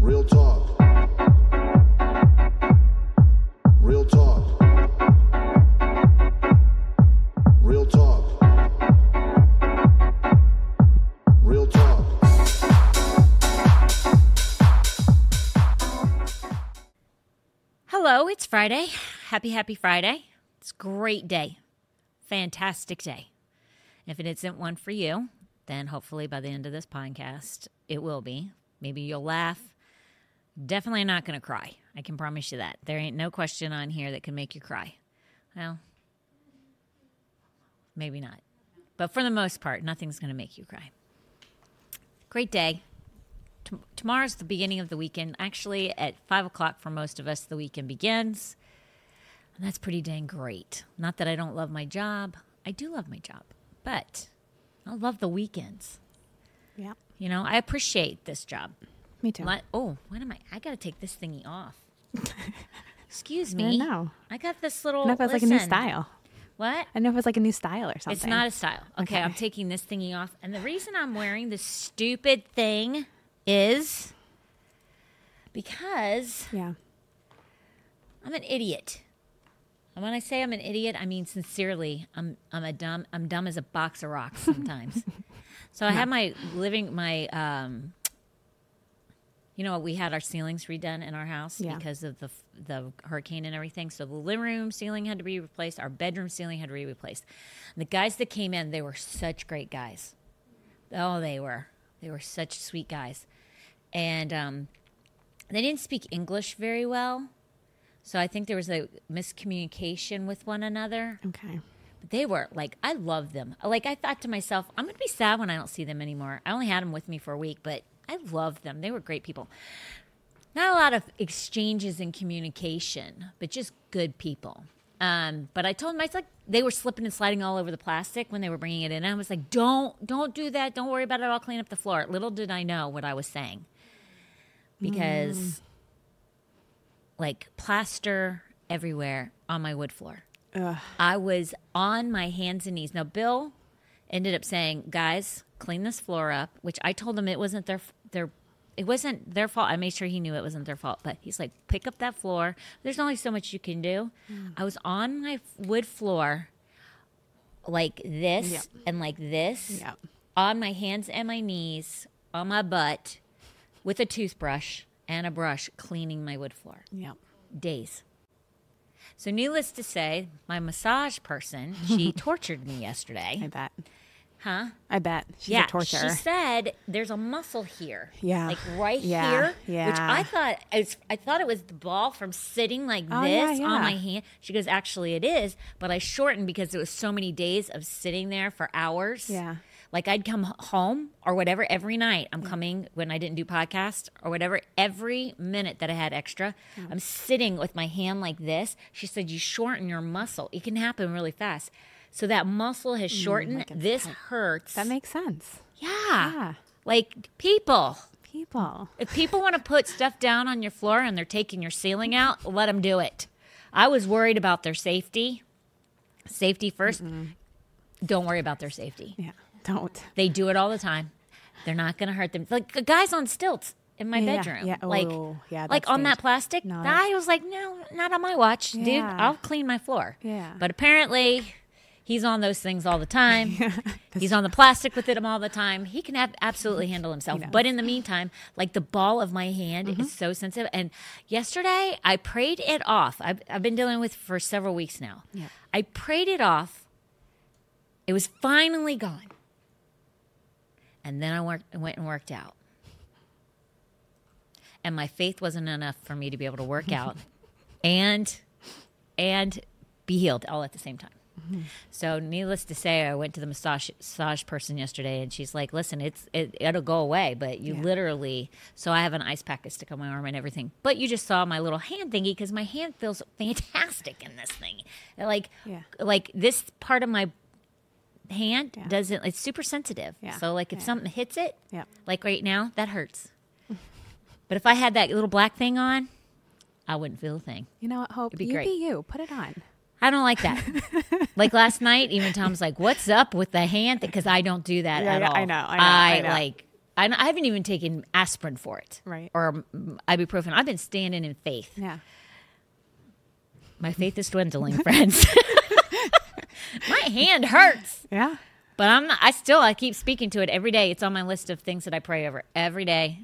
Real talk. Real talk. Real talk. Real talk. Hello, it's Friday. Happy, happy Friday. It's a great day. Fantastic day. If it isn't one for you, then hopefully by the end of this podcast, it will be. Maybe you'll laugh. Definitely not going to cry. I can promise you that. There ain't no question on here that can make you cry. Well, maybe not. But for the most part, nothing's going to make you cry. Great day. T- tomorrow's the beginning of the weekend. Actually, at five o'clock for most of us, the weekend begins. And that's pretty dang great. Not that I don't love my job. I do love my job, but I love the weekends. Yeah. You know, I appreciate this job. Me too. Oh, what am I? I got to take this thingy off. Excuse me. know. I got this little. I don't know if it was like a new style. What? I know if it was like a new style or something. It's not a style. Okay, Okay. I'm taking this thingy off. And the reason I'm wearing this stupid thing is because Yeah. I'm an idiot. And when I say I'm an idiot, I mean sincerely. I'm I'm a dumb I'm dumb as a box of rocks sometimes. so I have my living my um you know what, we had our ceilings redone in our house Yeah. because of the the hurricane and everything. So the living room ceiling had to be replaced. Our bedroom ceiling had to be replaced. And the guys that came in, they were such great guys. Oh, they were. They were such sweet guys. And um, they didn't speak English very well. So I think there was a miscommunication with one another. Okay. But they were like, I love them. Like I thought to myself, I'm going to be sad when I don't see them anymore. I only had them with me for a week, but I loved them. They were great people. Not a lot of exchanges and communication, but just good people. Um, but I told them, I was like, they were slipping and sliding all over the plastic when they were bringing it in. I was like, don't, don't do that. Don't worry about it. I'll clean up the floor. Little did I know what I was saying because like plaster everywhere on my wood floor. Ugh. I was on my hands and knees. Now, Bill ended up saying, "Guys, clean this floor up," which I told him it wasn't their their it wasn't their fault. I made sure he knew it wasn't their fault, but he's like, "Pick up that floor. There's only so much you can do." Mm. I was on my wood floor like this Yep. and like this Yep. on my hands and my knees on my butt with a toothbrush and a brush cleaning my wood floor Yep. days. So, needless to say, my massage person, she tortured me yesterday. I bet. Huh? I bet. She's yeah. a torturer. She said there's a muscle here. Yeah. Like right Yeah. here. Which I thought it's, I thought it was the ball from sitting like Oh, this yeah, on my hand. She goes, actually it is, but I shortened because it was so many days of sitting there for hours. Yeah. Like I'd come home or whatever every night. I'm mm. coming when I didn't do podcast or whatever. Every minute that I had extra, mm. I'm sitting with my hand like this. She said, "You shorten your muscle. It can happen really fast." So that muscle has mm, shortened. like this hurts. that makes sense. yeah. Yeah. Like people, People. if people want to put stuff down on your floor and they're taking your ceiling out, let them do it. I was worried about their safety. Safety 1st Don't worry about their safety. Yeah. Don't. They do it all the time. They're not going to hurt them. Like the guys on stilts in my Yeah, bedroom. yeah. Like, Oh, yeah, like on that plastic. No, I was like, no, not on my watch, dude. I'll clean my floor. Yeah. But apparently, he's on those things all the time. he's on the plastic with it all the time. He can have absolutely handle himself. But in the meantime, like the ball of my hand Mm-hmm. is so sensitive. And yesterday, I prayed it off. I've, I've been dealing with for several weeks now. Yeah. I prayed it off. It was finally gone. And then I worked, went and worked out. And my faith wasn't enough for me to be able to work out and and be healed all at the same time. So, needless to say, I went to the massage massage person yesterday, and she's like, "Listen, it's it, it'll go away, but you Yeah. literally." So I have an ice pack to stick on my arm and everything. But you just saw my little hand thingy because my hand feels fantastic in this thing. Like, Yeah. like this part of my hand Yeah. doesn't. It's super sensitive. Yeah. So, like, if something hits it, like right now, that hurts. but if I had that little black thing on, I wouldn't feel a thing. You know what, Hope? It'd be you great. be you. Put it on. I don't like that. like last night, even Tom's like, "What's up with the hand?" Because I don't do that Yeah, at yeah, all. I know, I know, I know. like I, I haven't even taken aspirin for it, Right. Or mm, ibuprofen. I've been standing in faith. Yeah. My faith is dwindling, friends. my hand hurts, Yeah. but I'm. Not, I still. I keep speaking to it every day. It's on my list of things that I pray over every day.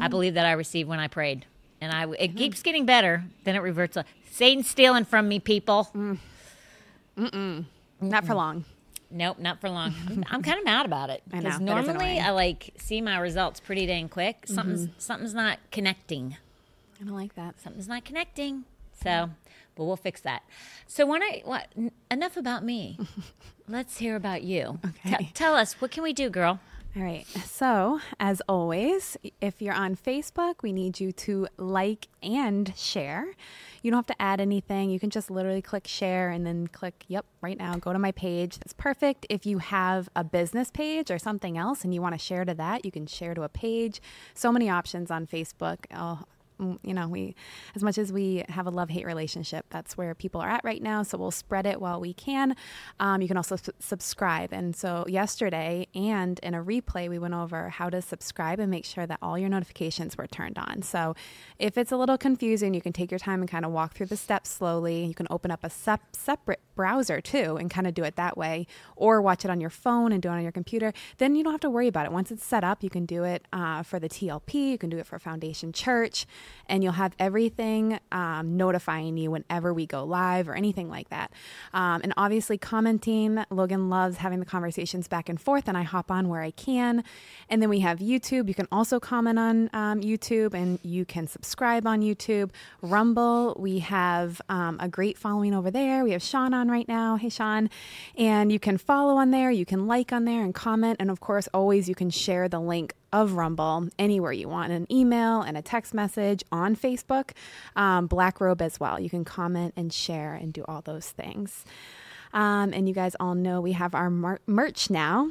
I believe that I received when I prayed, and I. It keeps getting better. Then it reverts. Satan's stealing from me, people. Not for long. Nope, not for long. I'm, I'm kind of mad about it because normally. Mm-hmm. I like see my results pretty dang quick. Something's something's not connecting. I don't like that. Something's not connecting. So, but we'll fix that. So when I what enough about me. Let's hear about you. T- Okay. tell us what can we do, girl? All right. So, as always, if you're on Facebook, we need you to like and share. You don't have to add anything. You can just literally click share and then click, yep, right now, go to my page. That's perfect. If you have a business page or something else and you want to share to that, you can share to a page. So many options on Facebook. Oh, you know, we, as much as we have a love hate relationship, that's where people are at right now. So we'll spread it while we can. Um, you can also s- subscribe. And so yesterday and in a replay, we went over how to subscribe and make sure that all your notifications were turned on. So if it's a little confusing, you can take your time and kind of walk through the steps slowly. You can open up a sep- separate browser too and kind of do it that way, or watch it on your phone and do it on your computer. Then you don't have to worry about it. Once it's set up, you can do it uh, for the TLP, you can do it for Foundation Church, and you'll have everything um, notifying you whenever we go live or anything like that. Um, and obviously, commenting. Logan loves having the conversations back and forth, and I hop on where I can. And then we have YouTube. You can also comment on um, YouTube, and you can subscribe on YouTube. Rumble, we have um, a great following over there. We have Sean on right now. Hey, Sean. And you can follow on there, you can like on there and comment. And of course, always you can share the link of Rumble anywhere you want an email and a text message on Facebook, um, Black Robe as well. You can comment and share and do all those things. Um, and you guys all know we have our mer- merch now.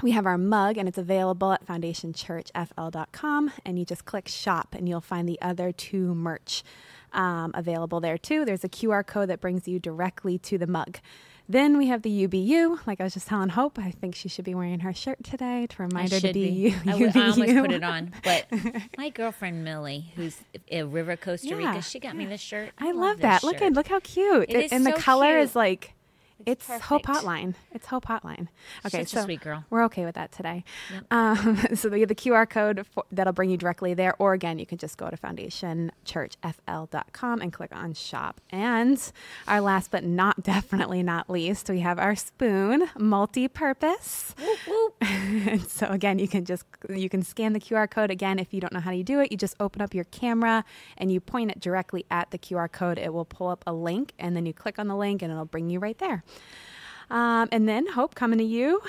We have our mug and it's available at foundationchurchfl.com. And you just click shop and you'll find the other two merch um, available there too. There's a QR code that brings you directly to the mug. Then we have the UBU. Like I was just telling Hope, I think she should be wearing her shirt today to remind I her to be, be. U- I, w- I almost put it on, but my girlfriend Millie, who's a River Costa Yeah. Rica, she got me this shirt. I love this that. Look at look how cute. It is and the so color cute. is like it's, Hope perfect. Hotline. It's Hope Hotline. Okay, Such a so sweet girl. we're okay with that today. Um, so we have the QR code for, that'll bring you directly there, or again, you can just go to foundationchurchfl.com and click on shop. And our last but not definitely not least, we have our spoon, multi-purpose. Whoop, whoop. And so again, you can just you can scan the QR code. Again, if you don't know how to do it, you just open up your camera and you point it directly at the QR code. It will pull up a link, and then you click on the link, and it'll bring you right there. Um, and then Hope coming to you.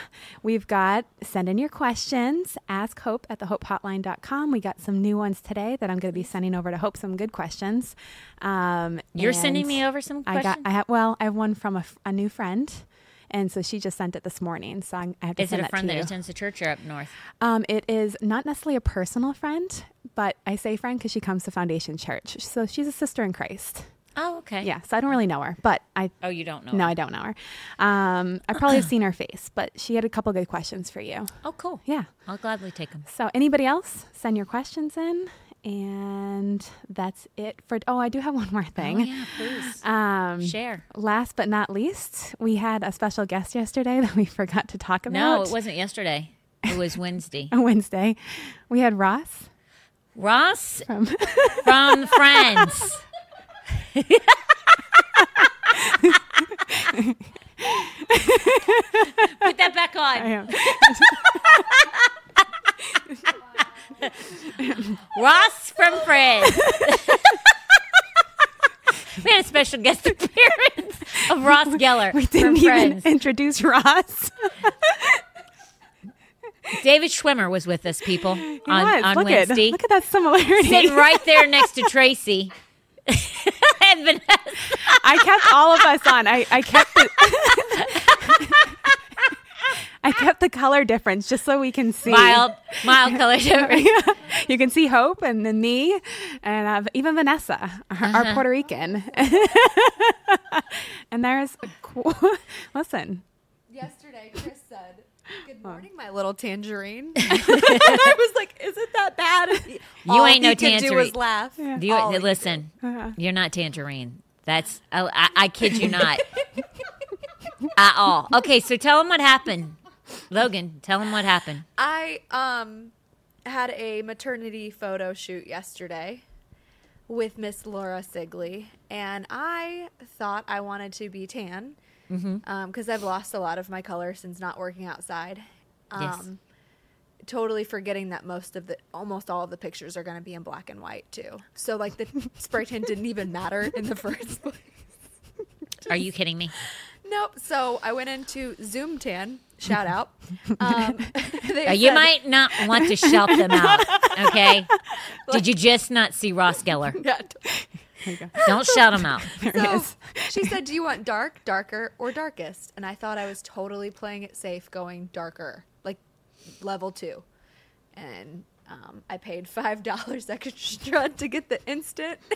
We've got send in your questions. Ask Hope at thehopehotline.com. We got some new ones today that I'm going to be sending over to Hope. Some good questions. Um, You're sending me over some questions? I got. I have. Well, I have one from a new friend. And so she just sent it this morning. So I'm- I have to Is send it a that friend to that attends the church or up north? Um, it is not necessarily a personal friend, but I say friend because she comes to Foundation Church. So she's a sister in Christ. Oh, okay. Yeah, so I don't really know her, but I Oh, you don't know? Her. No, her. I don't know her. Um, I probably have seen her face, but she had a couple good questions for you. Oh, cool. Yeah. I'll gladly take them. So anybody else, send your questions in, and that's it for. Oh, I do have one more thing. Oh, yeah, please Um, share. last but not least, we had a special guest yesterday that we forgot to talk about. No, it wasn't yesterday. It was Wednesday. a Wednesday. We had Ross Ross from from Friends. Put that back I on. am. Ross from Friends. we had a special guest appearance of Ross Geller We didn't even Friends. introduce Ross. David Schwimmer was with us, people, on, was. on look Wednesday. At, look at that similarity. Sitting right there next to Tracy. and Vanessa. I kept all of us on. I, I kept the, I kept the color difference just so we can see. Mild, mild color difference. you can see Hope and then me and uh, even Vanessa, our, Uh-huh. our Puerto Rican. and there's, a cool, listen, Yesterday, Chris said Good morning, my little tangerine. I was like, "Is it that bad?" You You ain't no Could do tangerine. was laugh. Do you, All he could listen, Uh-huh. you're not tangerine. That's I, I, I kid you not at all. Okay, so tell him what happened, Logan. Tell him what happened. I um had a maternity photo shoot yesterday with Miss Laura Sigley, and I thought I wanted to be tan because I've lost a lot of my color since not working outside. Yes. Um, Totally forgetting that most of the, almost all of the pictures are going to be in black and white too. So like the spray tan didn't even matter in the first place. Are you kidding me? Nope. So I went into Zoom Tan. Shout out. Um, you said- might not want to shout them out. Okay. Did you just not see Ross Geller? Yeah, Don't shout them out. So she said, "Do you want dark, darker, or darkest?" And I thought I was totally playing it safe, going darker, like level two. And um, I paid five dollars extra to get the instant.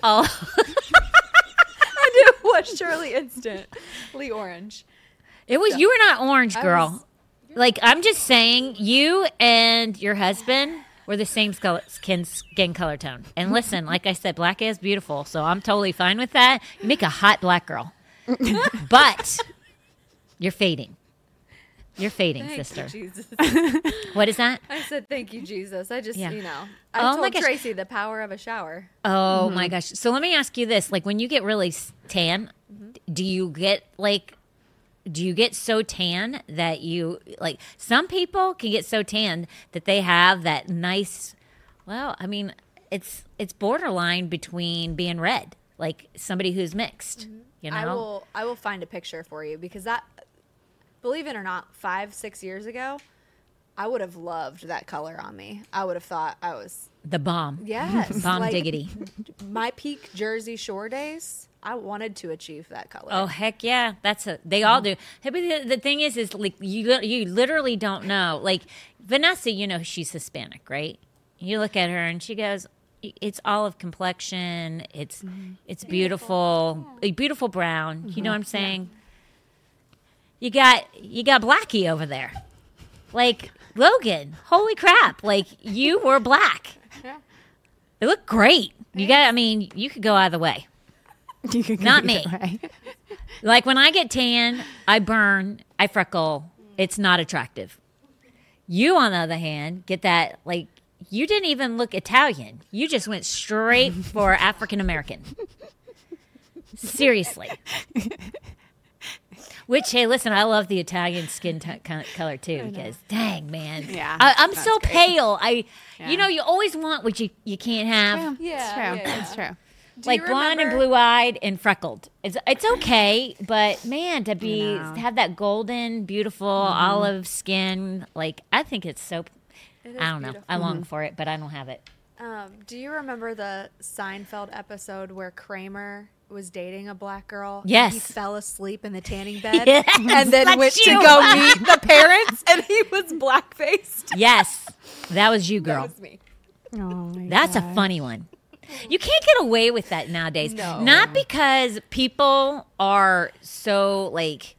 Oh, I did watch Shirley Instant, Lee Orange. it was you were not orange, girl. was- like I'm just saying, you and your husband were the same skin skin color tone. And listen, like I said, black is beautiful, so I'm totally fine with that. You make a hot black girl, but you're fading. You're fading, Thank sister. you, Jesus. What is that? I said, "Thank you, Jesus." I just, Yeah. you know, I Oh told my gosh. Tracy the power of a shower. Oh my mm-hmm. gosh! So let me ask you this: like when you get really tan, mm-hmm. do you get like? Do you get so tan that you like? Some people can get so tan that they have that nice. Well, I mean, it's it's borderline between being red, like somebody who's mixed. Mm-hmm. You know, I will I will find a picture for you because that believe it or not, five, six years ago, I would have loved that color on me. I would have thought I was the bomb. yes. Bomb like, diggity. My peak Jersey Shore days, I wanted to achieve that color. Oh heck yeah, that's a they all do. But The, the thing is, is like you you literally don't know. Like Vanessa, you know she's Hispanic, right? You look at her and she goes, "It's olive complexion. It's mm-hmm. it's beautiful, a beautiful brown." You know mm-hmm. what I'm saying? You got you got Blackie over there, like Logan. Holy crap! Like you were black. It looked great. You got. I mean, you could go either way. You could Not me. Like when I get tan, I burn, I freckle. It's not attractive. You, on the other hand, get that like you didn't even look Italian. You just went straight for African American. Seriously. Which, hey, listen, I love the Italian skin t- color too because, dang, man, Yeah, I, I'm so great. pale. I, Yeah. you know, you always want what you you can't have Yeah, it's true. yeah, It's true. Do like blonde and blue eyed and freckled. It's it's okay, but man, to be know. Mm-hmm. to have that golden, beautiful olive skin, like I think it's so. It is I don't know. beautiful. I long Mm-hmm. for it, but I don't have it. Um, do you remember the Seinfeld episode where Kramer was dating a black girl? and Yes. he fell asleep in the tanning bed Yes, and then that's went to go meet the parents, and he was black faced. Yes, that was you, girl. That was me. Oh my That's a funny one. You can't get away with that nowadays. No. Not because people are so like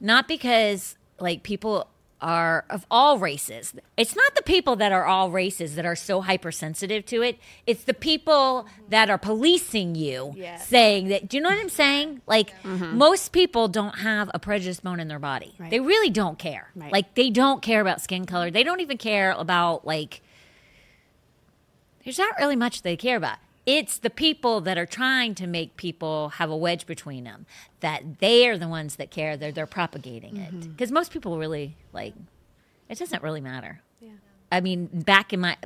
not because like people are of all races. It's not the people that are all races that are so hypersensitive to it. It's the people that are policing you Yeah. saying that do you know what I'm saying? Like mm-hmm. most people don't have a prejudice bone in their body. Right. They really don't care. Right. Like they don't care about skin color. They don't even care about like there's not really much they care about. It's the people that are trying to make people have a wedge between them that they are the ones that care. They're they're propagating it mm-hmm. because most people really like it doesn't really matter. Yeah. I mean, back in my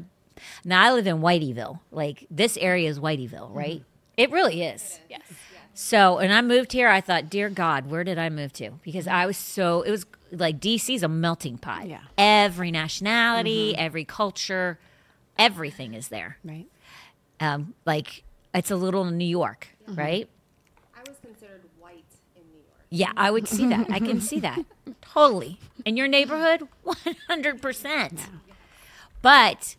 now I live in Whiteyville. Like this area is Whiteyville, mm-hmm. right? It really is. Yes. So, and I moved here. I thought, dear God, where did I move to? Because mm-hmm. I was so, it was like DC's a melting pot. Yeah. Every nationality, every culture, everything is there. Right. Um, like, it's a little New York, Mm-hmm. right? I was considered white in New York. Yeah, I would see that. I can see that. Totally. In your neighborhood, 100%. But,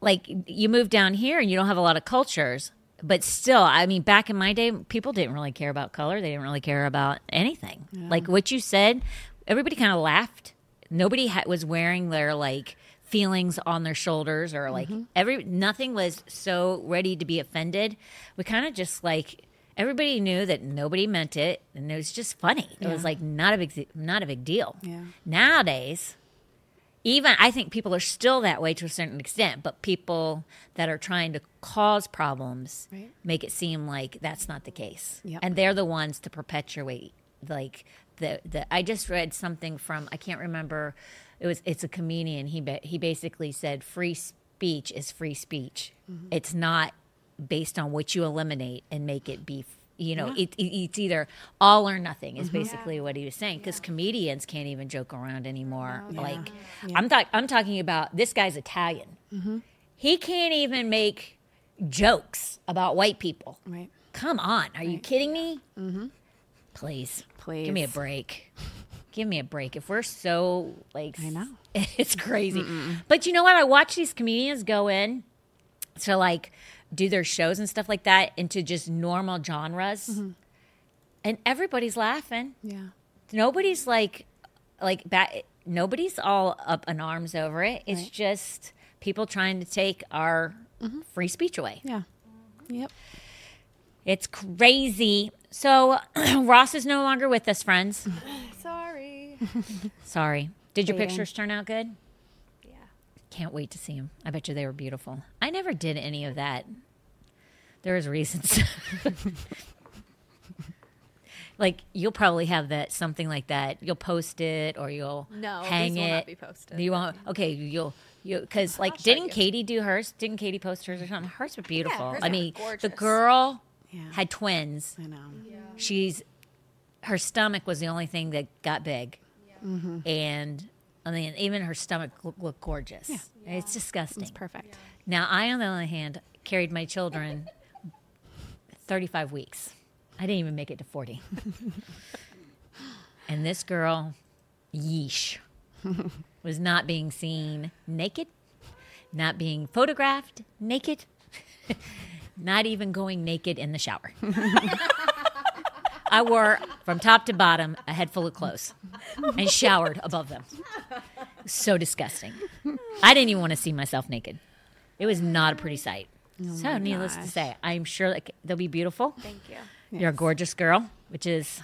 like, you move down here and you don't have a lot of cultures. But still, I mean, back in my day, people didn't really care about color. They didn't really care about anything. Like what you said, everybody kind of laughed. Nobody ha- was wearing their like feelings on their shoulders or like mm-hmm. every nothing was so ready to be offended. We kind of just like everybody knew that nobody meant it and it was just funny. It was like not a big not a big deal. Yeah. Nowadays, even I think people are still that way to a certain extent, but people that are trying to cause problems Right. make it seem like that's not the case. Yep. And they're the ones to perpetuate like the the I just read something from I can't remember it was it's a comedian he ba- he basically said free speech is free speech. Mm-hmm. It's not based on what you eliminate and make it be you know it, it, it's either all or nothing Mm-hmm. is basically what he was saying because comedians can't even joke around anymore like Yeah. i'm talking i'm talking about this guy's italian Mm-hmm. he can't even make jokes about white people Right. come on are you kidding me please Please. give me a break give me a break if we're so like I know. it's crazy but you know what i watch these comedians go in to like do their shows and stuff like that into just normal genres Mm-hmm. and everybody's laughing Yeah. nobody's like like back nobody's all up in arms over it it's Right. just people trying to take our free speech away Yeah. Yep. it's crazy so ross is no longer with us friends Sorry. sorry did your Fading. pictures turn out good yeah. can't wait to see them i bet you they were beautiful i never did any of that there was reasons like you'll probably have that something like that you'll post it or you'll No, these hang will it not be posted. you won't okay you'll you because like show didn't you. katie do hers didn't katie post hers or something hers were beautiful hers i were mean the gorgeous. girl Yeah. had twins I know. she's her stomach was the only thing that got big Mm-hmm. and i mean even her stomach looked, looked gorgeous. It's disgusting. It's perfect. now i on the other hand carried my children 35 weeks. I didn't even make it to 40 and this girl yeesh was not being seen naked not being photographed naked not even going naked in the shower I wore from top to bottom a head full of clothes and showered above them. So disgusting. I didn't even want to see myself naked. It was not a pretty sight. Oh so, needless to say, I'm sure that they'll be beautiful. Thank you. You're a gorgeous girl, which is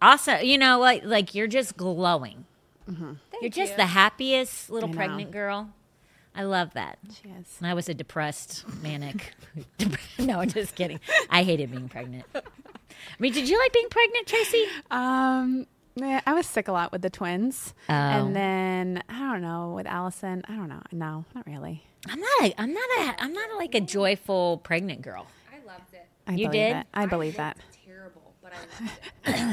awesome. You know, like like you're just glowing. Mm-hmm. you're just you. the happiest little pregnant girl. I love that. She is. I was a depressed, manic. no, I'm just kidding. I hated being pregnant. I mean, did you like being pregnant, Tracy? Um, yeah, I was sick a lot with the twins, Oh. and then I don't know with Allison. I don't know. No, not really. I'm not. A, I'm not a. I'm not like a joyful pregnant girl. I loved it. I You believe did? it. I believe that. Terrible, but I loved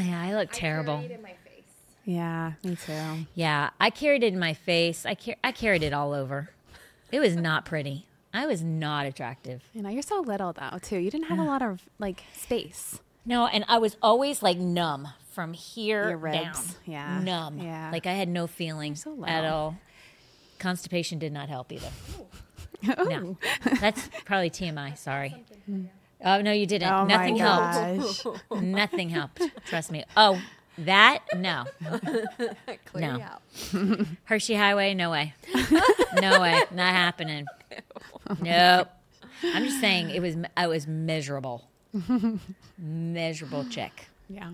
it. yeah, I look I terrible. carried it in my face. Yeah, me too. Yeah, I carried it in my face. I car- I carried it all over. It was not pretty. I was not attractive. You know, you're so little though too. You didn't have a lot of like space. No, and I was always like numb from here Your ribs, down. yeah, numb. yeah. like I had no feeling so at all. Constipation did not help either. Ooh. No, that's probably TMI. Sorry. Oh no, you didn't. Oh Nothing helped. Nothing helped. Trust me. Oh, that no. Clear No. out. Hershey Highway, no way. No way. Not happening. Nope. I'm just saying it was I was miserable. miserable chick. Yeah.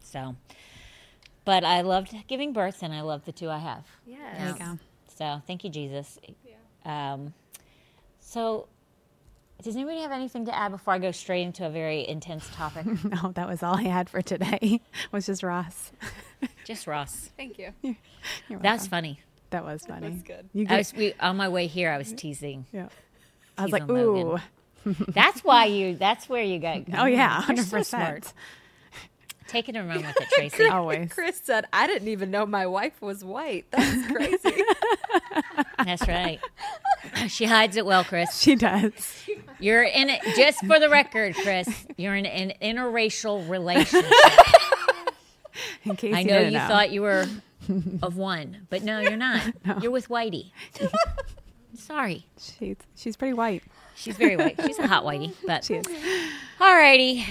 So but I loved giving birth and I love the two I have. Yes. There you go. So thank you, Jesus. Um, so does anybody have anything to add before I go straight into a very intense topic? No, that was all I had for today. was just Ross. Just Ross. Thank you. You're That's funny. that was funny. was good. You I was we, on my way here. I was teasing. yeah. I was like, ooh. Logan. That's why you. That's where you got. Oh yeah, You're hundred so smart. percent. Take it and run with it, Tracy. Always. Chris said, I didn't even know my wife was white. That's crazy. That's right. She hides it well, Chris. She does. You're in it. Just for the record, Chris, you're in an interracial relationship. In case I know didn't you know. thought you were of one, but no, you're not. You're with Whitey. Sorry. she's she's pretty white. She's very white. She's a hot whitey. But She is. alrighty,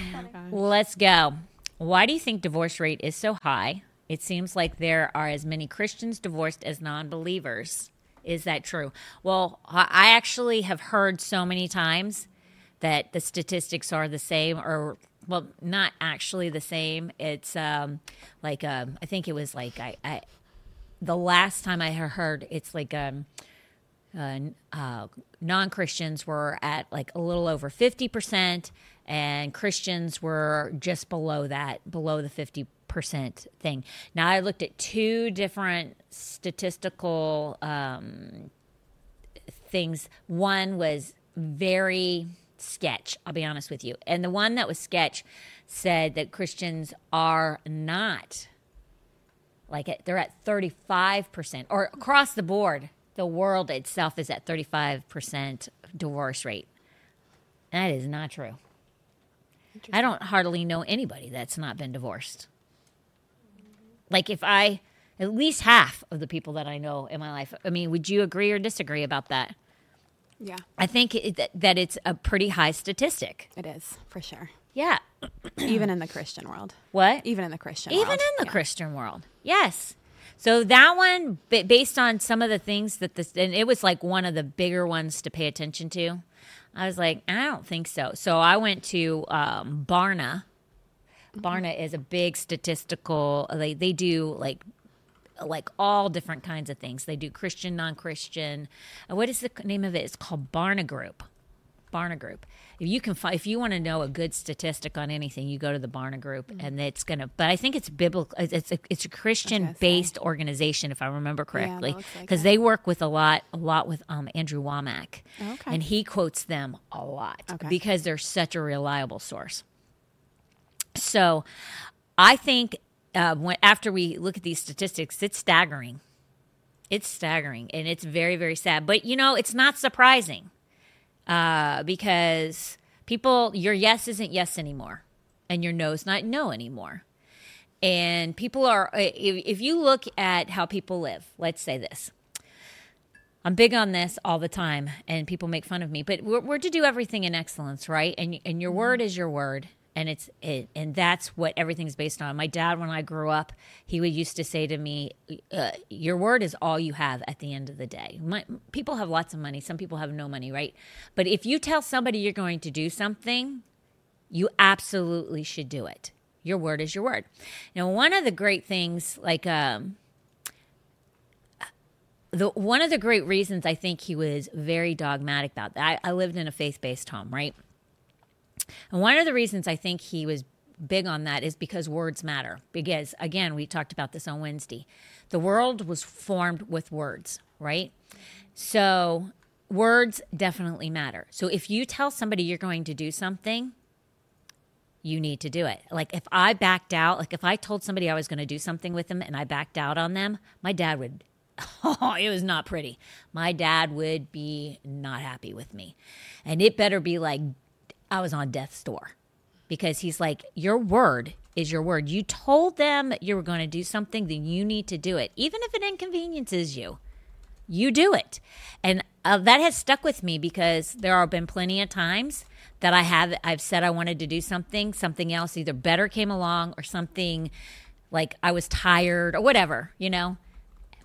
oh let's go. Why do you think divorce rate is so high? It seems like there are as many Christians divorced as non believers. Is that true? Well, I actually have heard so many times that the statistics are the same, or, well, not actually the same. It's um, like, um, I think it was like, I, I the last time I heard, it's like, um, uh, uh, non Christians were at like a little over 50%, and Christians were just below that, below the 50% thing. Now, I looked at two different statistical um, things. One was very sketch, I'll be honest with you. And the one that was sketch said that Christians are not like it, they're at 35% or across the board the world itself is at 35% divorce rate that is not true i don't hardly know anybody that's not been divorced like if i at least half of the people that i know in my life i mean would you agree or disagree about that Yeah, i think it, that, that it's a pretty high statistic it is for sure. yeah Even in the Christian world. what Even in the Christian world. even world. in the Yeah. Christian world. Yes. So that one, based on some of the things that this, and it was like one of the bigger ones to pay attention to. I was like, I don't think so. So I went to um, Barna. Barna is a big statistical. They they do like like all different kinds of things. They do Christian, non-Christian. Uh, What is the name of it? It's called Barna Group. Barna Group. If you can find, if you want to know a good statistic on anything, you go to the Barna Group, and it's gonna. But I think it's biblical. It's a, it's a Christian based organization, if I remember correctly, looks like because they work with a lot, a lot with um, Andrew Wommack, Okay. and he quotes them a lot Okay. because they're such a reliable source. So, I think uh, when after we look at these statistics, it's staggering. It's staggering, and it's very, very sad. But you know, it's not surprising uh, because people, your yes isn't yes anymore, and your no is not no anymore. And people are, if, if you look at how people live, let's say this. I'm big on this all the time, and people make fun of me. But we're, we're to do everything in excellence, right? And and your word is your word, and it's it, and that's what everything's based on. My dad, when I grew up, he would used to say to me, uh, "Your word is all you have at the end of the day." My, people have lots of money. Some people have no money, right? But if you tell somebody you're going to do something, you absolutely should do it. Your word is your word. Now, one of the great things, like um, the one of the great reasons I think he was very dogmatic about that. I, I lived in a faith based home, right? And one of the reasons I think he was big on that is because words matter. Because again, we talked about this on Wednesday. The world was formed with words, right? So words definitely matter. So if you tell somebody you're going to do something, you need to do it. Like if I backed out, like if I told somebody I was going to do something with them and I backed out on them, my dad would Oh, it was not pretty. My dad would be not happy with me. And it better be like I was on death's door because he's like, Your word is your word. You told them you were going to do something, then you need to do it, even if it inconveniences you. You do it. And uh, that has stuck with me because there have been plenty of times that I have I've said I wanted to do something, something else either better came along or something like I was tired or whatever, you know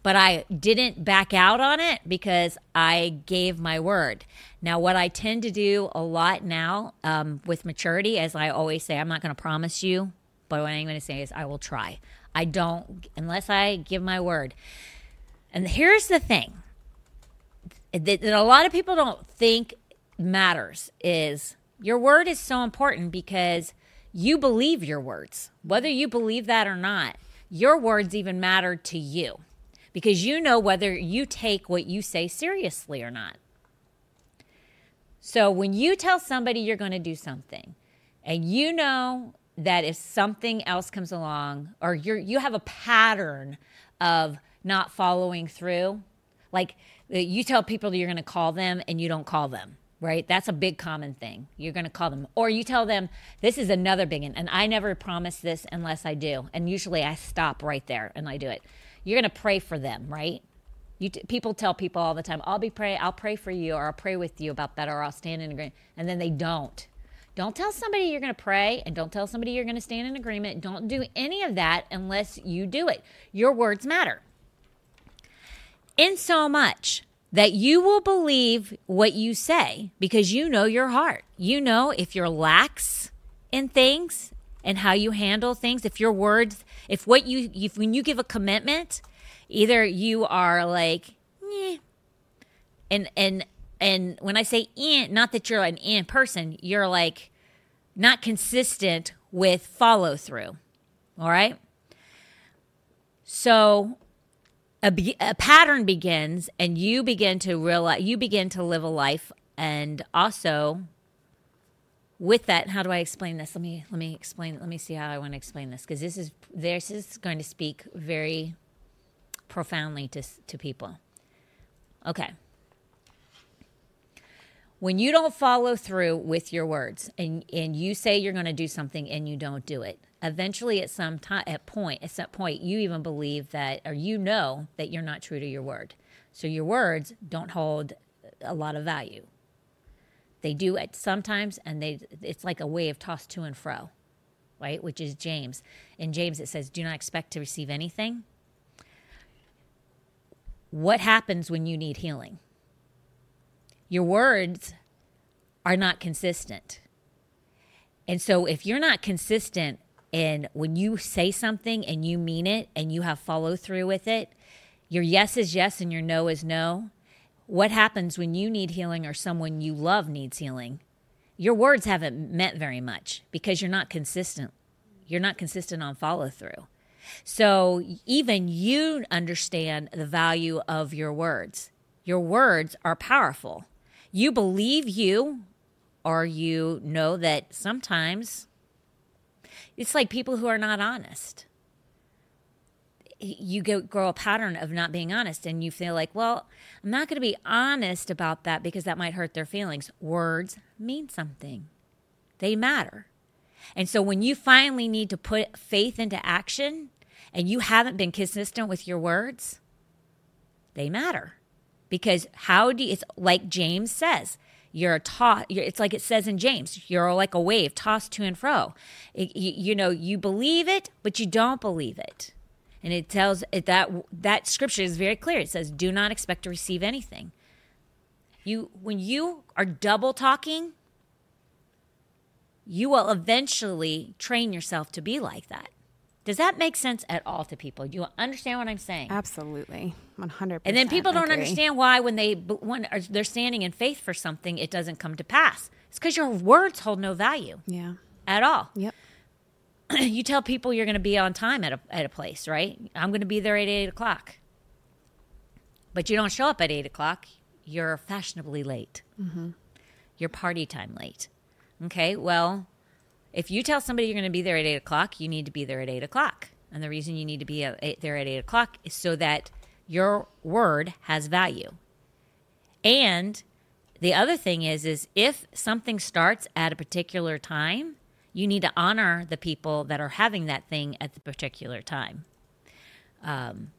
but I didn't back out on it because I gave my word. Now, what I tend to do a lot now um, with maturity, as I always say, I'm not going to promise you, but what I'm going to say is I will try. I don't, unless I give my word. And here's the thing that, that a lot of people don't think matters is your word is so important because you believe your words. Whether you believe that or not, your words even matter to you because you know whether you take what you say seriously or not. So when you tell somebody you're going to do something and you know that if something else comes along or you're you have a pattern of not following through, like uh, you tell people you're going to call them and you don't call them, right? That's a big common thing. You're going to call them or you tell them this is another big one and I never promise this unless I do. And usually I stop right there and I do it. You're going to pray for them, right? You t- people tell people all the time, "I'll be pray, I'll pray for you, or I'll pray with you about that, or I'll stand in agreement," and then they don't. Don't tell somebody you're going to pray and don't tell somebody you're going to stand in agreement. Don't do any of that unless you do it. Your words matter. In so much that you will believe what you say because you know your heart. You know if you're lax in things and how you handle things, if your words, if what you, if when you give a commitment, either you are like, eh, and and and when I say in, not that you're an in person, you're like not consistent with follow through. All right. So a, a pattern begins, and you begin to realize you begin to live a life, and also with that, how do I explain this? Let me let me explain. Let me see how I want to explain this because this is this is going to speak very profoundly to to people. Okay when you don't follow through with your words and and you say you're going to do something and you don't do it eventually at some time at point at some point you even believe that or you know that you're not true to your word so your words don't hold a lot of value they do at sometimes and they it's like a wave tossed to and fro right which is james in james it says do not expect to receive anything what happens when you need healing your words are not consistent. And so if you're not consistent in when you say something and you mean it and you have follow through with it, your yes is yes and your no is no. What happens when you need healing or someone you love needs healing? Your words haven't meant very much because you're not consistent. You're not consistent on follow through. So even you understand the value of your words. Your words are powerful you believe you or you know that sometimes it's like people who are not honest you go, grow a pattern of not being honest and you feel like well i'm not going to be honest about that because that might hurt their feelings. Words mean something. They matter. And so when you finally need to put faith into action and you haven't been consistent with your words they matter. Because how do you, it's like James says you're a taught it's like it says in James you're like a wave tossed to and fro. It, you, you, know you believe it but you don't believe it and it tells it that that scripture is very clear it says do not expect to receive anything you when you are double talking you will eventually train yourself to be like that does that make sense at all to people? Do you understand what I'm saying? Absolutely, one hundred. And then people don't understand why when they when they're standing in faith for something, it doesn't come to pass. It's because your words hold no value. Yeah. At all. Yep. you tell people you're going to be on time at a at a place, right? I'm going to be there at eight o'clock. But you don't show up at eight o'clock. You're fashionably late. Mm-hmm. You're party time late. Okay. Well, if you tell somebody you're going to be there at eight o'clock, you need to be there at eight o'clock. And the reason you need to be there at eight o'clock is so that your word has value. And the other thing is, is if something starts at a particular time, you need to honor the people that are having that thing at the particular time. Um,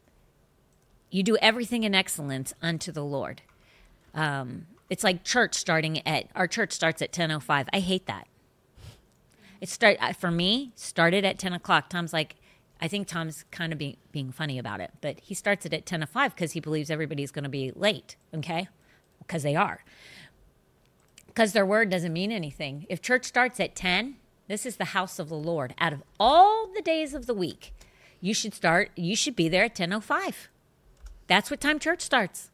you do everything in excellence unto the Lord. Um, it's like church starting at our church starts at ten oh five. I hate that. It start for me started at ten o'clock. Tom's like, I think Tom's kind of being being funny about it, but he starts it at ten to five because he believes everybody's going to be late. Okay, because they are. Because their word doesn't mean anything. If church starts at ten, this is the house of the Lord. Out of all the days of the week, you should start. You should be there at ten o oh five. That's what time church starts.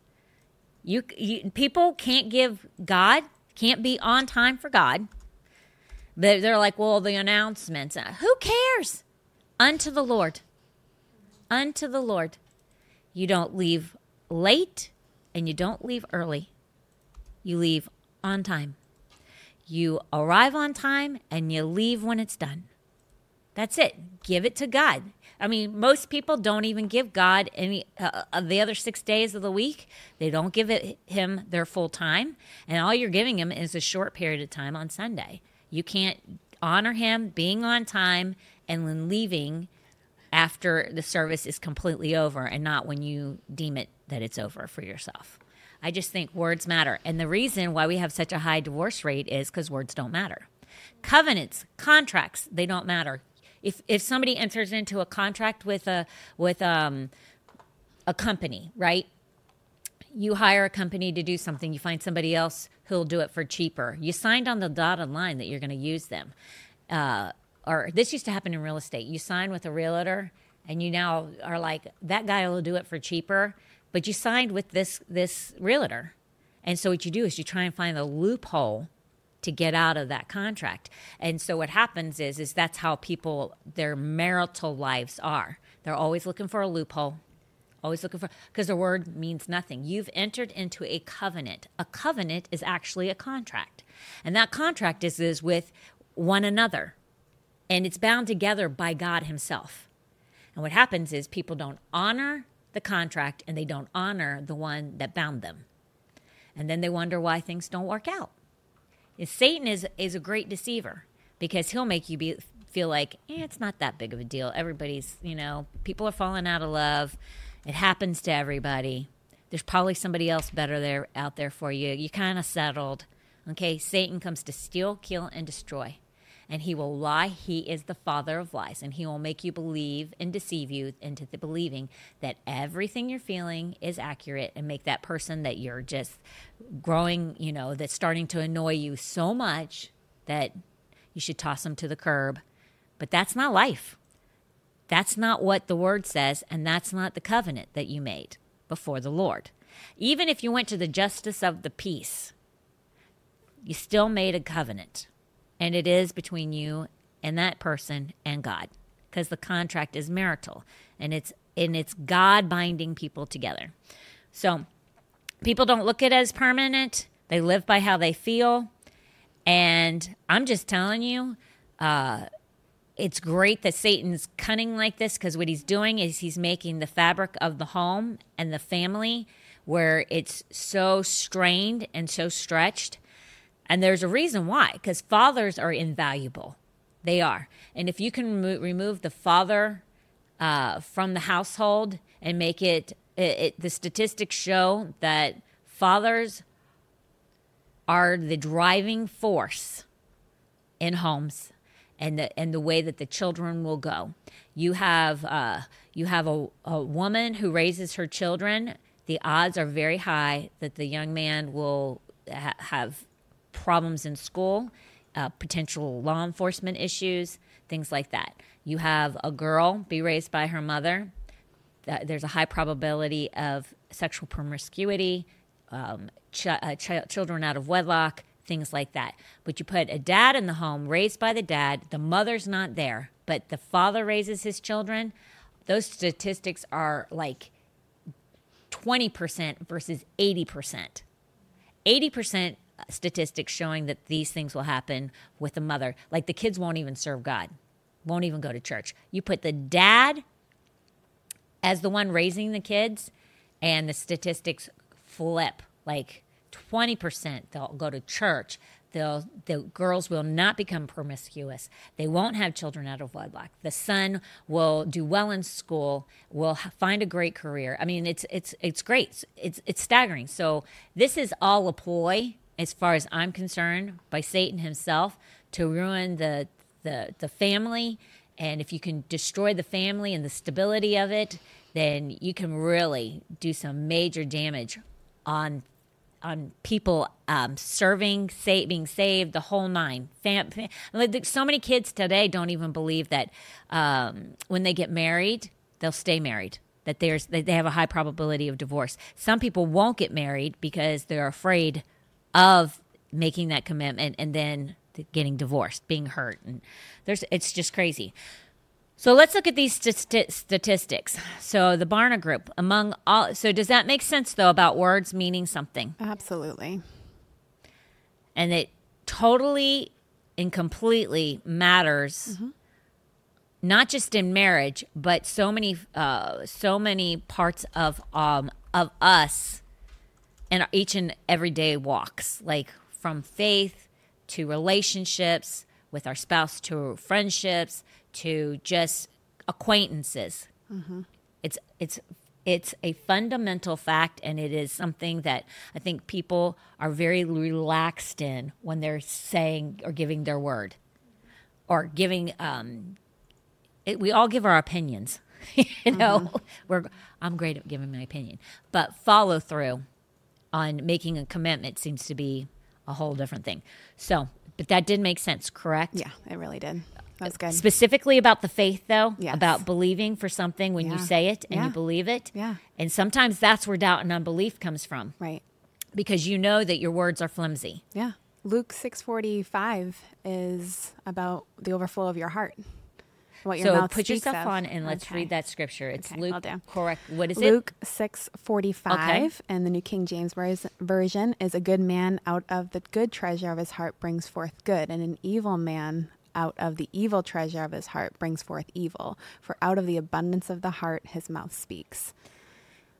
You, you people can't give God can't be on time for God but they're like, well, the announcements. Uh, who cares? Unto the Lord. Unto the Lord. You don't leave late and you don't leave early. You leave on time. You arrive on time and you leave when it's done. That's it. Give it to God. I mean, most people don't even give God any uh, of the other six days of the week. They don't give it him their full time, and all you're giving him is a short period of time on Sunday. You can't honor him being on time and then leaving after the service is completely over and not when you deem it that it's over for yourself. I just think words matter. And the reason why we have such a high divorce rate is because words don't matter. Covenants, contracts, they don't matter. If if somebody enters into a contract with a with um a company, right? You hire a company to do something, you find somebody else who'll do it for cheaper. You signed on the dotted line that you're going to use them. Uh, or this used to happen in real estate. You sign with a realtor and you now are like that guy will do it for cheaper, but you signed with this this realtor. And so what you do is you try and find the loophole to get out of that contract. And so what happens is is that's how people their marital lives are. They're always looking for a loophole. Always looking for because the word means nothing. You've entered into a covenant. A covenant is actually a contract. And that contract is is with one another. And it's bound together by God himself. And what happens is people don't honor the contract and they don't honor the one that bound them. And then they wonder why things don't work out. Is Satan is is a great deceiver because he'll make you be feel like eh, it's not that big of a deal. Everybody's, you know, people are falling out of love. It happens to everybody. There's probably somebody else better there out there for you. You kind of settled. Okay, Satan comes to steal, kill, and destroy. And he will lie. He is the father of lies. And he will make you believe and deceive you into the believing that everything you're feeling is accurate and make that person that you're just growing, you know, that's starting to annoy you so much that you should toss them to the curb. But that's not life. That's not what the word says, and that's not the covenant that you made before the Lord. Even if you went to the justice of the peace, you still made a covenant, and it is between you and that person and God, because the contract is marital, and it's and it's God binding people together. So people don't look at it as permanent; they live by how they feel. And I'm just telling you, uh, it's great that Satan's cunning like this because what he's doing is he's making the fabric of the home and the family where it's so strained and so stretched. And there's a reason why, because fathers are invaluable. They are. And if you can remo- remove the father uh, from the household and make it, it, it, the statistics show that fathers are the driving force in homes and the and the way that the children will go. You have uh, you have a, a woman who raises her children. The odds are very high that the young man will ha- have problems in school, uh, potential law enforcement issues, things like that. You have a girl be raised by her mother. There's a high probability of sexual promiscuity, um, ch- uh, ch- children out of wedlock, things like that. But you put a dad in the home, raised by the dad, the mother's not there, but the father raises his children. Those statistics are like 20% versus 80%. 80% statistics showing that these things will happen with the mother. Like the kids won't even serve God, won't even go to church. You put the dad as the one raising the kids, and the statistics flip. Like 20% they'll go to church. They'll, the girls will not become promiscuous. They won't have children out of wedlock. The son will do well in school, will find a great career. I mean, it's it's it's great. It's it's staggering. So this is all a ploy, as far as I'm concerned, by Satan himself to ruin the the the family. And if you can destroy the family and the stability of it, then you can really do some major damage on on people um, serving, sa- being saved, the whole nine. Fam- so many kids today don't even believe that um, when they get married, they'll stay married. That there's that they have a high probability of divorce. Some people won't get married because they're afraid of making that commitment and then getting divorced, being hurt, and there's it's just crazy. So let's look at these st- statistics. So the Barna Group, among all, so does that make sense though about words meaning something? Absolutely. And it totally and completely matters, not just in marriage, but so many, uh, so many parts of um of us and each and everyday walks, like from faith to relationships with our spouse to friendships to just acquaintances. It's it's It's a fundamental fact, and it is something that I think people are very relaxed in when they're saying or giving their word or giving. Um, it, we all give our opinions, you know. We're I'm great at giving my opinion, but follow through on making a commitment seems to be a whole different thing. So, but that did make sense, correct? Yeah, it really did. That was good. Specifically about the faith, though, Yes. about believing for something when you say it and Yeah. you believe it. Yeah. And sometimes that's where doubt and unbelief comes from Right. because you know that your words are flimsy. Yeah. Luke 6:45 is about the overflow of your heart. What your So mouth put yourself of. on and let's Okay. read that scripture. It's Okay, Luke. Correct. What is it? Luke 6:45 Okay. and the New King James version is a good man out of the good treasure of his heart brings forth good and an evil man out of the evil treasure of his heart brings forth evil for out of the abundance of the heart his mouth speaks.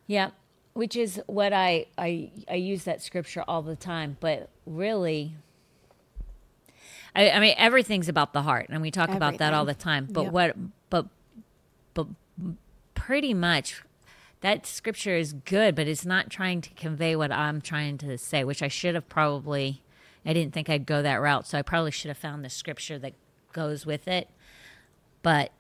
Yeah. Which is what I, I I use that scripture all the time, but really I, I mean everything's about the heart and we talk about that all the time. But Yep. what but but pretty much that scripture is good, but it's not trying to convey what I'm trying to say, which I should have probably. I didn't think I'd go that route, so I probably should have found the scripture that goes with it, but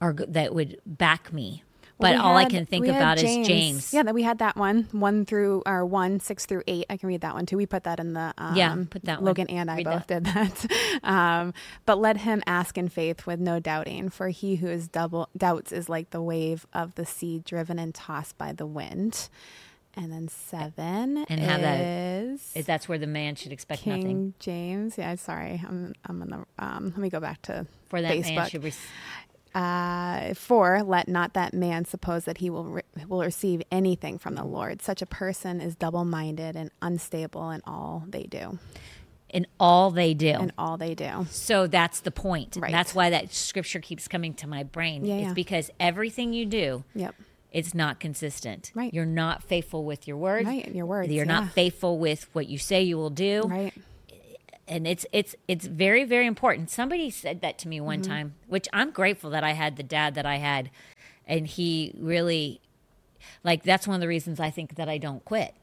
or that would back me. Well, But all I can think about is James. Yeah, that we had that one, one through or one six through eight. I can read that one too. We put that in the um, Yeah, put that one. Logan and I Read both did that. um, but let him ask in faith with no doubting, for he who is double doubts is like the wave of the sea driven and tossed by the wind. And then seven And how that- is Is That's where the man should expect King nothing. James. Yeah, sorry, I'm I'm on the. Um, let me go back to For that Facebook. man should re- Uh, four, let not that man suppose that he will re- will receive anything from the Lord. Such a person is double minded and unstable in all they do. in all they do. In all they do. So that's the point. Right. That's why that scripture keeps coming to my brain. Yeah, it's yeah. because everything you do, Yep. it's not consistent. Right. You're not faithful with your word. Right, your words, You're yeah. not faithful with what you say you will do. Right. And it's it's it's very very important. Somebody said that to me one Mm-hmm. time, which I'm grateful that I had the dad that I had, and he really, like that's one of the reasons I think that I don't quit.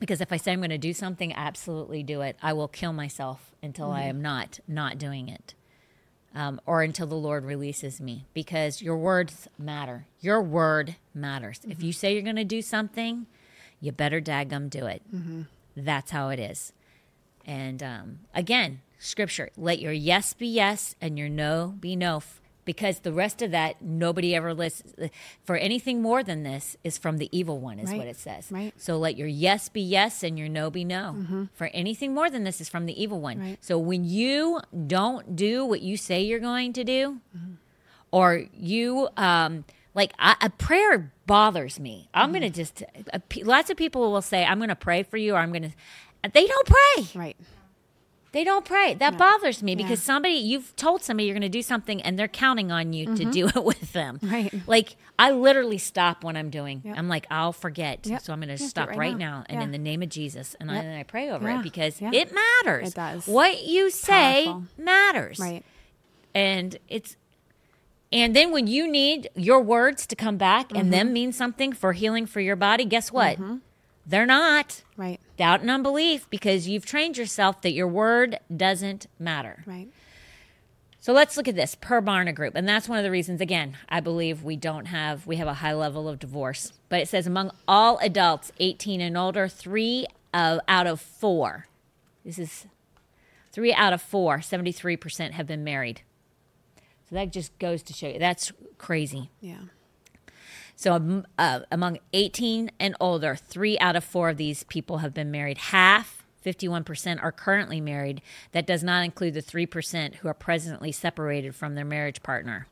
Because if I say I'm going to do something, absolutely do it. I will kill myself until I Mm-hmm. am not not doing it, um, or until the Lord releases me. Because your words matter. Your word matters. If you say you're going to do something, you better daggum do it. That's how it is. And um, again, scripture, let your yes be yes and your no be no. Because the rest of that, nobody ever listens. For anything more than this is from the evil one, is Right, what it says. right. So let your yes be yes and your no be no. For anything more than this is from the evil one. Right. So when you don't do what you say you're going to do, or you um like I, a prayer bothers me i'm gonna just uh, pe- lots of people will say i'm gonna pray for you or i'm gonna they don't pray Right. they don't pray that bothers me because somebody you've told somebody you're gonna do something and they're counting on you to do it with them Mm-hmm. Right. like i literally stop what i'm doing Yep. i'm like i'll forget Yep. so i'm Yeah, do it stop right right, now. now, and Yeah. in the name of jesus and, I, Yep. and I pray over Yeah. it because Yeah. it matters It does. what you say Powerful. matters Right. and it's and then when you need your words to come back and Mm-hmm. them mean something for healing for your body guess what they're not Right. Doubt and unbelief because you've trained yourself that your word doesn't matter. Right. so let's look at this per barna group. And that's one of the reasons again i believe we don't have we have a high level of divorce. But it says among all adults 18 and older three uh, out of four this is three out of four 73% have been married. So that just goes to show you that's crazy. Yeah. So um, uh, among 18 and older, three out of four of these people have been married. Half, 51%, are currently married. That does not include the 3% who are presently separated from their marriage partner.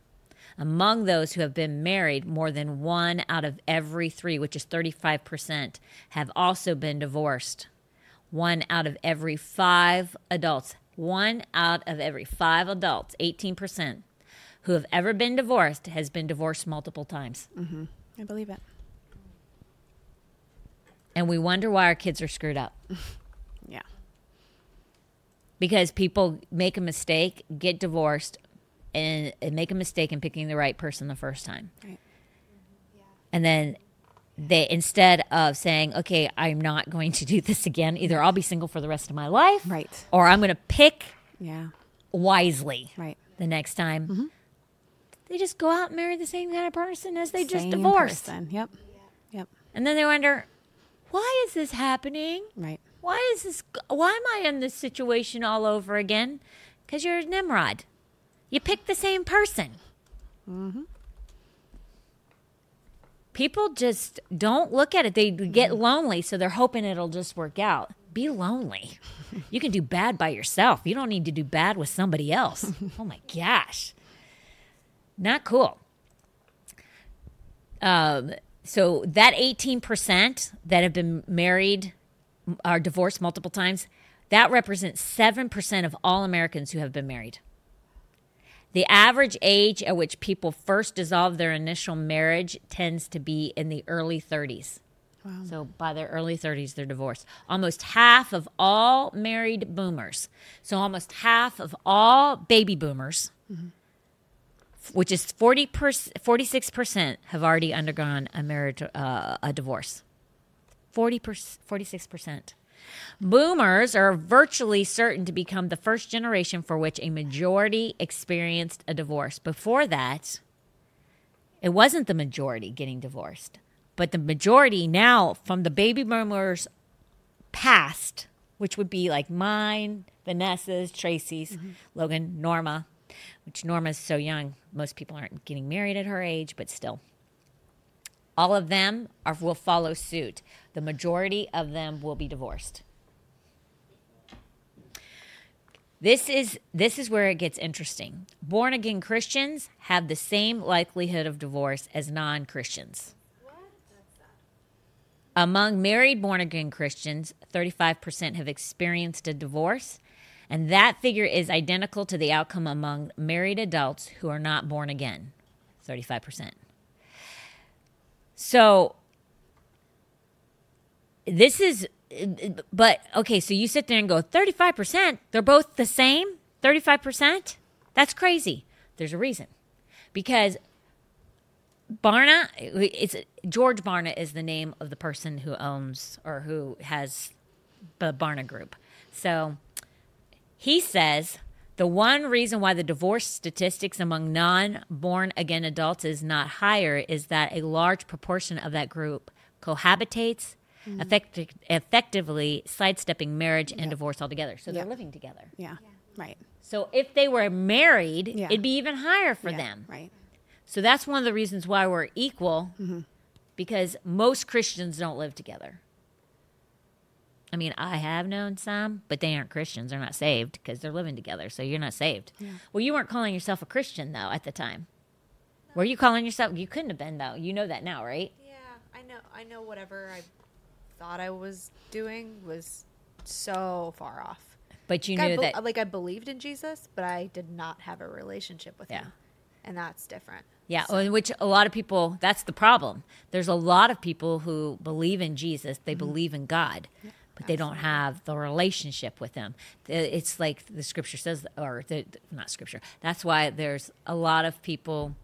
Among those who have been married, more than one out of every three, which is 35%, have also been divorced. One out of every five adults, one out of every five adults, 18%, who have ever been divorced has been divorced multiple times. Mm-hmm. I believe it. and we wonder why our kids are screwed up Yeah. because people make a mistake, get divorced, and, and make a mistake in picking the right person the first time, Right. and then they instead of saying, "Okay, I'm not going to do this again. Either I'll be single for the rest of my life, Right. or I'm going to pick Yeah. wisely Right. the next time." Mm-hmm. They just go out and marry the same kind of person as they just Same divorced, person. Yep. Yep. and then they wonder, "Why is this happening? Right. Why is this? Why am I in this situation all over again? Because you're a Nimrod. You pick the same person." Mm-hmm. people just don't look at it. They get lonely, so they're hoping it'll just work out. Be lonely. You can do bad by yourself. You don't need to do bad with somebody else. Oh my gosh. Not cool. Um, so that 18% that have been married are divorced multiple times, that represents 7% of all Americans who have been married. The average age at which people first dissolve their initial marriage tends to be in the early 30s. So by their early 30s, they're divorced. Almost half of all married boomers, so almost half of all baby boomers, which is 40 46%, have already undergone a marriage, uh, a divorce. 40 46%. Boomers are virtually certain to become the first generation for which a majority experienced a divorce. Before that, it wasn't the majority getting divorced, but the majority now from the baby boomers past, which would be like mine, Vanessa's, Tracy's, Logan, Norma, which Norma's so young, most people aren't getting married at her age, but still. All of them are, will follow suit. The majority of them will be divorced. This is this is where it gets interesting. Born again Christians have the same likelihood of divorce as non-Christians. Among married born again Christians, 35% have experienced a divorce, and that figure is identical to the outcome among married adults who are not born again, 35%. So this is but okay, so you sit there and go 35%, they're both the same? 35%? That's crazy. There's a reason. Because Barna, it's George Barna is the name of the person who owns or who has the Barna Group. So he says the one reason why the divorce statistics among non born again adults is not higher is that a large proportion of that group cohabitates, effecti- effectively sidestepping marriage and divorce altogether. So they're living together. Yeah. Right. So if they were married, Yeah. it'd be even higher for Yeah, them. Right. So that's one of the reasons why we're equal, Mm-hmm. because most Christians don't live together. I mean, I have known some, but they aren't Christians. They're not saved because they're living together. So you're not saved. Well, you weren't calling yourself a Christian, though, at the time. Were you calling yourself? You couldn't have been, though. You know that now, right? Yeah, I know. I know whatever I thought I was doing was so far off. But you Like, I knew that. like I believed in Jesus, but I did not have a relationship with Yeah. him, and that's different. Yeah, in which a lot of people, that's the problem. There's a lot of people who believe in Jesus, they mm-hmm. believe in God, but they don't have the relationship with Him. It's like the scripture says, or the, not scripture. That's why there's a lot of people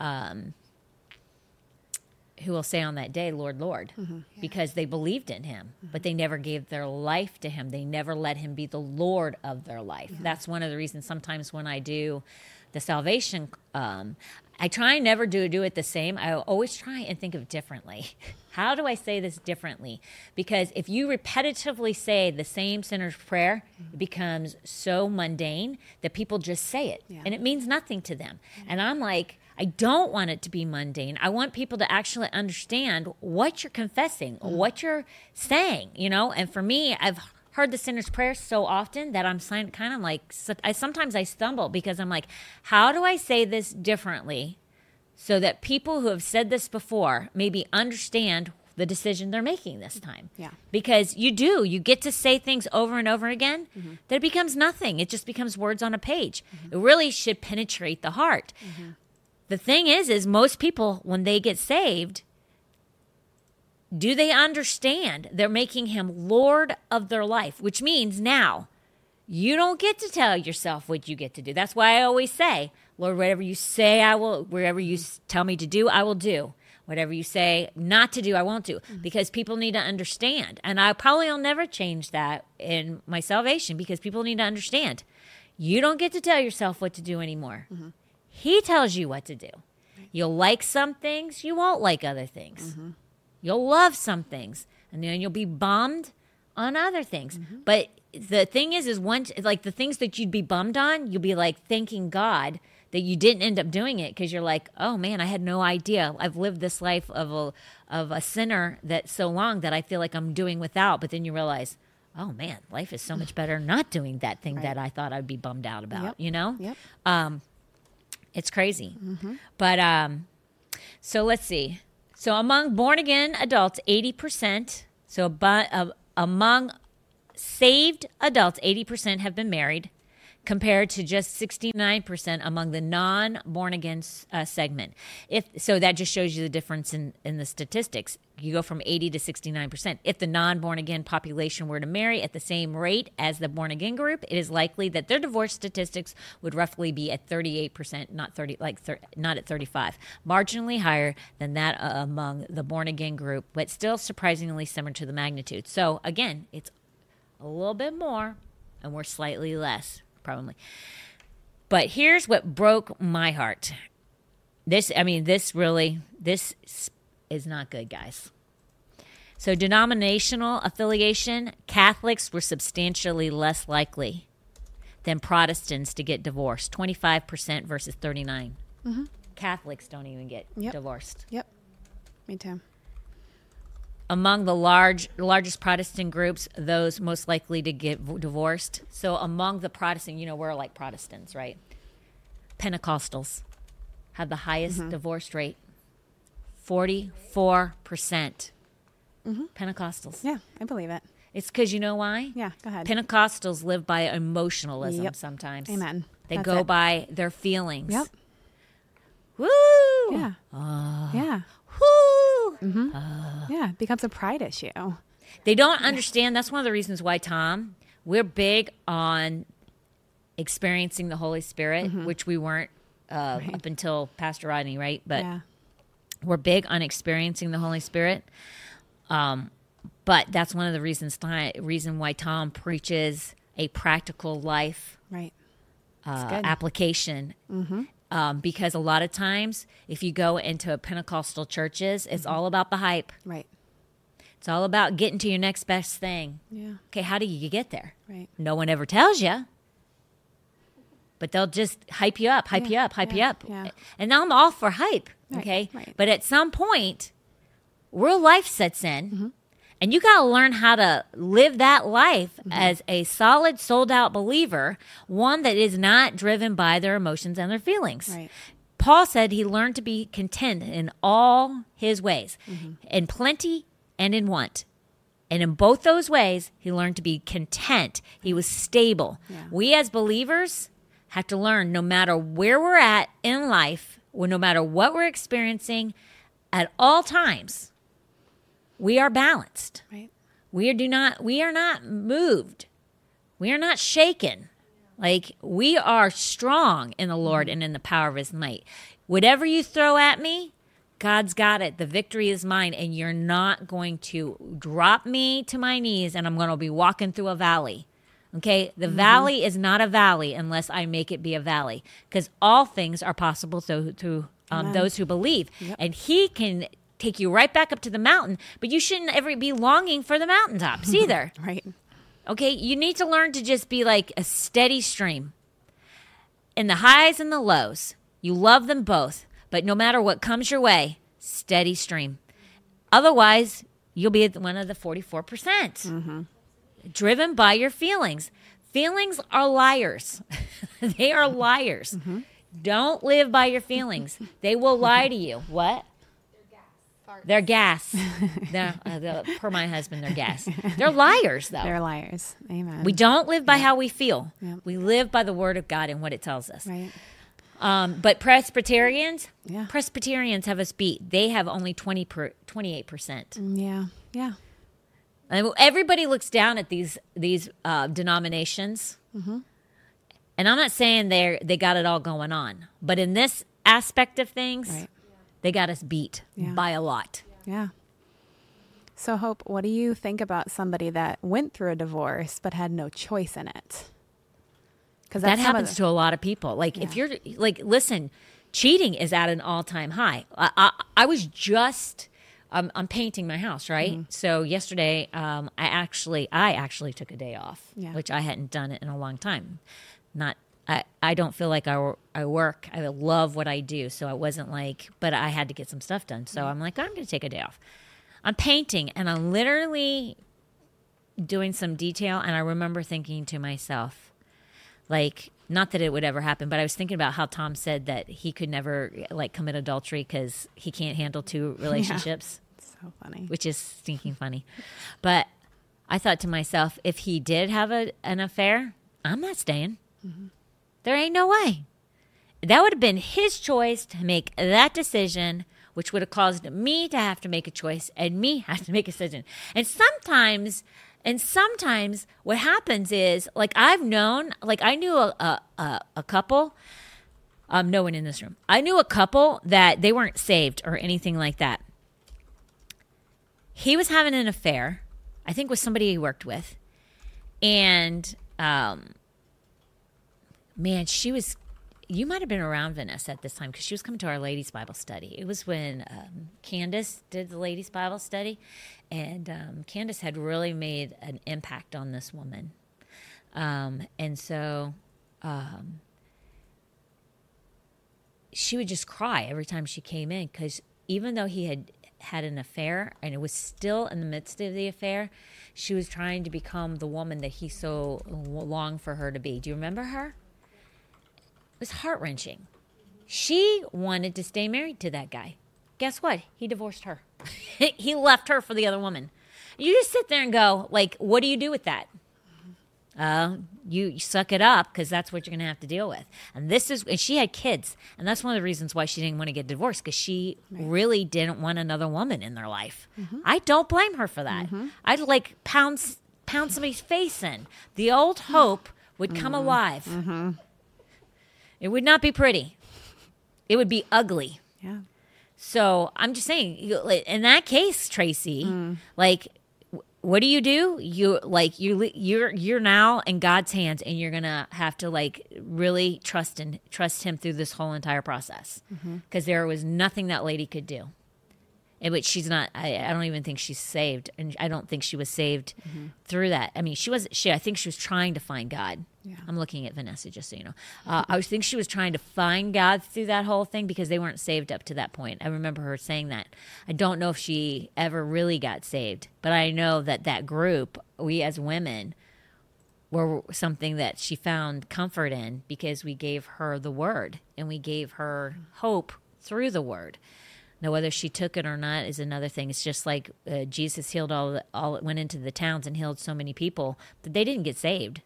um, who will say on that day, Lord, Lord, because they believed in Him, but they never gave their life to Him. They never let Him be the Lord of their life. That's one of the reasons sometimes when I do the salvation, um, I try and never do do it the same. I always try and think of differently. How do I say this differently? Because if you repetitively say the same sinner's prayer, it becomes so mundane that people just say it, Yeah. and it means nothing to them. And I'm like. I don't want it to be mundane. I want people to actually understand what you're confessing, mm. what you're saying, you know? And for me, I've heard the sinner's prayer so often that I'm kind of like, I sometimes I stumble because I'm like, how do I say this differently so that people who have said this before maybe understand the decision they're making this mm-hmm. time? Yeah. Because you do, you get to say things over and over again mm-hmm. that it becomes nothing. It just becomes words on a page. Mm-hmm. It really should penetrate the heart the thing is is most people when they get saved do they understand they're making him lord of their life which means now you don't get to tell yourself what you get to do that's why i always say lord whatever you say i will wherever you tell me to do i will do Whatever you say not to do, I won't do mm-hmm. because people need to understand. And I probably will never change that in my salvation because people need to understand. You don't get to tell yourself what to do anymore. Mm-hmm. He tells you what to do. You'll like some things, you won't like other things. Mm-hmm. You'll love some things, and then you'll be bummed on other things. But the thing is, is once like the things that you'd be bummed on, you'll be like thanking God that you didn't end up doing it because you're like, oh man, I had no idea. I've lived this life of a of a sinner that so long that I feel like I'm doing without. But then you realize, oh man, life is so much better not doing that thing that I thought I'd be bummed out about. Yep. You know, Yep. um, it's crazy. But um, so let's see. So among born again adults, eighty percent. So uh, among saved adults, eighty percent have been married, compared to just sixty nine percent among the non born again uh, segment. If so, that just shows you the difference in in the statistics. You go from eighty to sixty nine percent. If the non born again population were to marry at the same rate as the born again group, it is likely that their divorce statistics would roughly be at thirty eight percent, not thirty like thir- not at thirty five, marginally higher than that uh, among the born again group, but still surprisingly similar to the magnitude. So again, it's a little bit more, and we're slightly less, probably. But here's what broke my heart. This, I mean, this really, this is not good, guys. So, denominational affiliation, Catholics were substantially less likely than Protestants to get divorced 25% versus 39 mm-hmm. Catholics don't even get Yep. divorced. Yep. Me too. Among the large largest Protestant groups, those most likely to get v- divorced. So among the Protestant, you know, we're like Protestants, right? Pentecostals have the highest Mm-hmm. divorce rate. Forty-four percent. Mm-hmm. Pentecostals. Yeah, I believe it. It's because you know why? Yeah, go ahead. Pentecostals live by emotionalism Yep. sometimes. Amen. They That's go it. by their feelings. Yep. Woo! Yeah. Ah. yeah. Woo! Yeah. It becomes a pride issue. They don't understand. That's one of the reasons why, Tom, we're big on experiencing the Holy Spirit, which we weren't uh, up until Pastor Rodney, right? But yeah. we're big on experiencing the Holy Spirit. Um, but that's one of the reasons Ti- reason why Tom preaches a practical life Right. uh, application. Um, because a lot of times, if you go into Pentecostal churches, it's all about the hype. Right. It's all about getting to your next best thing. Yeah. Okay, how do you get there? Right. No one ever tells you. But they'll just hype you up, hype Yeah, you up, hype you up. yeah. And I'm all for hype. Right, Okay. right. But at some point, real life sets in. Mm-hmm. And you got to learn how to live that life Mm-hmm. as a solid, sold out believer, one that is not driven by their emotions and their feelings. Right. Paul said he learned to be content in all his ways, Mm-hmm. in plenty and in want. And in both those ways, he learned to be content. He was stable. Yeah. We as believers have to learn no matter where we're at in life, no matter what we're experiencing, at all times, we are balanced. Right. We are do not we are not moved. We are not shaken. Like we are strong in the Lord and in the power of his might. Whatever you throw at me, God's got it. The victory is mine and you're not going to drop me to my knees and I'm going to be walking through a valley. Okay? The valley is not a valley unless I make it be a valley because all things are possible to to um, those who believe. And he can take you right back up to the mountain, but you shouldn't ever be longing for the mountaintops either. Right. Okay, you need to learn to just be like a steady stream. In the highs and the lows, you love them both, but no matter what comes your way, steady stream. Otherwise, you'll be one of the 44%. percent mm-hmm. Driven by your feelings. Feelings are liars. they are liars. Mm-hmm. Don't live by your feelings. They will lie to you. What? They're gas. they're, uh, the- per my husband, they're gas. They're liars, though. They're liars. Amen. We don't live by how we feel. Yeah. We live by the word of God and what it tells us. Right. Um, but Presbyterians, Yeah. Presbyterians have us beat. They have only 20 per, 28%. Mm, Yeah. Yeah. And everybody looks down at these these uh, denominations. Mm-hmm. And I'm not saying they they got it all going on, but in this aspect of things, Right. They got us beat Yeah. by a lot. Yeah. So, Hope, what do you think about somebody that went through a divorce but had no choice in it? Because that happens to a lot of people. Like if you're like, listen, cheating is at an all time high. I, I, I was just. Um, I'm painting my house, right? Mm-hmm. So yesterday, um, I actually, I actually took a day off, Yeah. which I hadn't done it in a long time. Not, I, I don't feel like I, I work. I love what I do, so I wasn't like, but I had to get some stuff done. So mm-hmm. I'm like, I'm going to take a day off. I'm painting, and I'm literally doing some detail, and I remember thinking to myself, like not that it would ever happen but i was thinking about how tom said that he could never like commit adultery because he can't handle two relationships so funny. which is stinking funny but i thought to myself if he did have a, an affair i'm not staying mm-hmm. There ain't no way. That would have been his choice to make that decision which would have caused me to have to make a choice and me have to make a decision. And sometimes and sometimes what happens is like i've known like i knew a, a, a, couple um, no one in this room. I knew a couple that they weren't saved or anything like that. He was having an affair i think with somebody he worked with. And um, man, she was. You might have been around Vanessa at this time because she was coming to our ladies' Bible study. It was when um, Candace did the ladies' Bible study, and um, Candace had really made an impact on this woman. Um, and so um, she would just cry every time she came in because even though he had had an affair and it was still in the midst of the affair, she was trying to become the woman that he so longed for her to be. Do you remember her? It was heart wrenching. She wanted to stay married to that guy. Guess what? He divorced her. he left her for the other woman. You just sit there and go, like, what do you do with that? Uh, you, you suck it up because that's what you're going to have to deal with. And this is, and she had kids, and that's one of the reasons why she didn't want to get divorced because she really didn't want another woman in their life. Mm-hmm. I don't blame her for that. Mm-hmm. I'd like pound pound somebody's face in. The old hope would come mm-hmm. alive. It would not be pretty. It would be ugly. Yeah. So I'm just saying, in that case, Tracy, like, what do you do? You like you you're you're now in God's hands, and you're gonna have to like really trust and trust Him through this whole entire process, mm-hmm. because there was nothing that lady could do. But she's not. I, I don't even think she's saved, and I don't think she was saved through that. I mean, she was. She. I think she was trying to find God. Yeah. I'm looking at Vanessa, just so you know. Uh, I think she was trying to find God through that whole thing because they weren't saved up to that point. I remember her saying that. I don't know if she ever really got saved, but I know that that group, we as women, were something that she found comfort in because we gave her the word and we gave her hope through the word. Now, whether she took it or not is another thing. It's just like uh, Jesus healed all, the, all went into the towns and healed so many people, but they didn't get saved.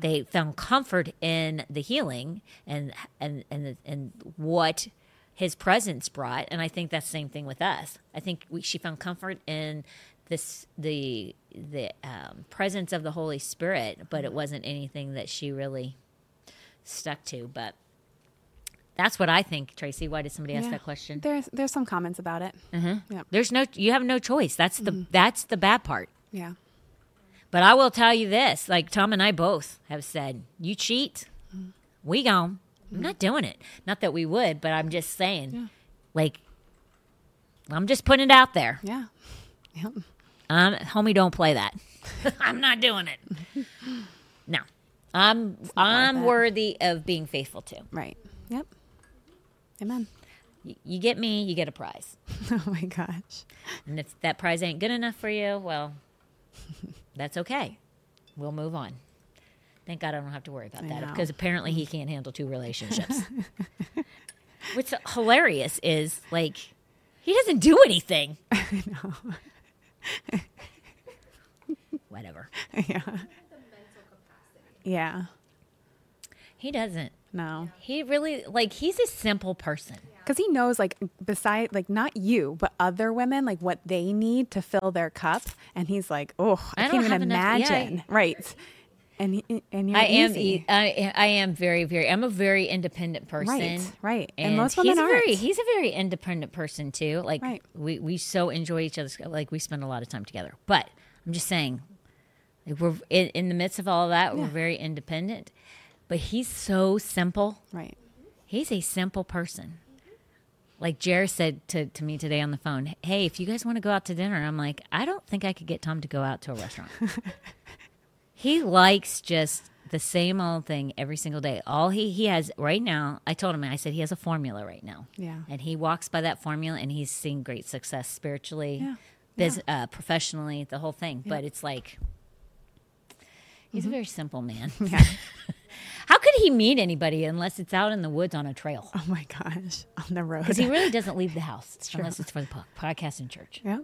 They found comfort in the healing and and and and what his presence brought, and I think that's the same thing with us. I think we, she found comfort in this the the um, presence of the Holy Spirit, but it wasn't anything that she really stuck to. But that's what I think, Tracy. Why did somebody ask Yeah. that question? There's there's some comments about it. Mm-hmm. Yeah. There's no, you have no choice. That's the that's the bad part. Yeah. But I will tell you this: like Tom and I both have said, you cheat, we gone. I'm not doing it. Not that we would, but I'm just saying, Yeah. like, I'm just putting it out there. Yeah. Yep. Um, homie, don't play that. I'm not doing it. No, I'm I'm worthy of being faithful to. Right. Yep. Amen. Y- You get me, you get a prize. Oh my gosh. And if that prize ain't good enough for you, well, that's okay. We'll move on. Thank God I don't have to worry about I that know. because apparently he can't handle two relationships. What's hilarious is like he doesn't do anything. Whatever. yeah. Yeah. He doesn't. No. He really like he's a simple person. Because he knows, like, beside, like, not you, but other women, like, what they need to fill their cup. And he's like, oh, I, I can't don't even have enough- yeah. imagine. Right. and y- and you're I am. I, e- I, I am very, very. I'm a very independent person. Right, right. And And, most he's women a very. aren't. He's a very independent person too. Like Right. we we so enjoy each other's. Like we spend a lot of time together. But I'm just saying, like we're in, in the midst of all of that. Yeah. We're very independent. But he's so simple. right. He's a simple person. Like Jer said to, to me today on the phone, hey, if you guys want to go out to dinner, I'm like, I don't think I could get Tom to go out to a restaurant. he likes just the same old thing every single day. All he, he has right now, I told him, I said he has a formula right now. Yeah. And he walks by that formula and he's seeing great success spiritually, Yeah. bus- uh, professionally, the whole thing. But it's like, he's a very simple man. Mm-hmm. Yeah. How could he meet anybody unless it's out in the woods on a trail? Oh my gosh, on the road. Because he really doesn't leave the house true. unless it's for the podcast and church. yeah,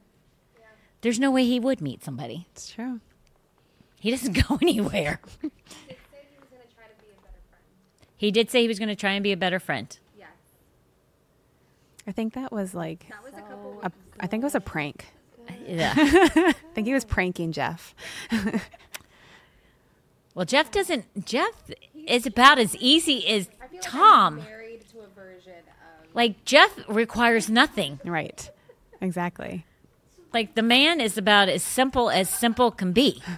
There's no way he would meet somebody. it's true. He doesn't go anywhere. He was going to try to be a better friend. He did say he was going to try and be a better friend. Yes. I think that was like That was a couple a, weeks I think it was a prank. Yeah. I think he was pranking Jeff. Well, Jeff doesn't. Jeff is about as easy as I feel like Tom. I'm married to a version of Like Jeff requires nothing. Right. Exactly. Like the man is about as simple as simple can be.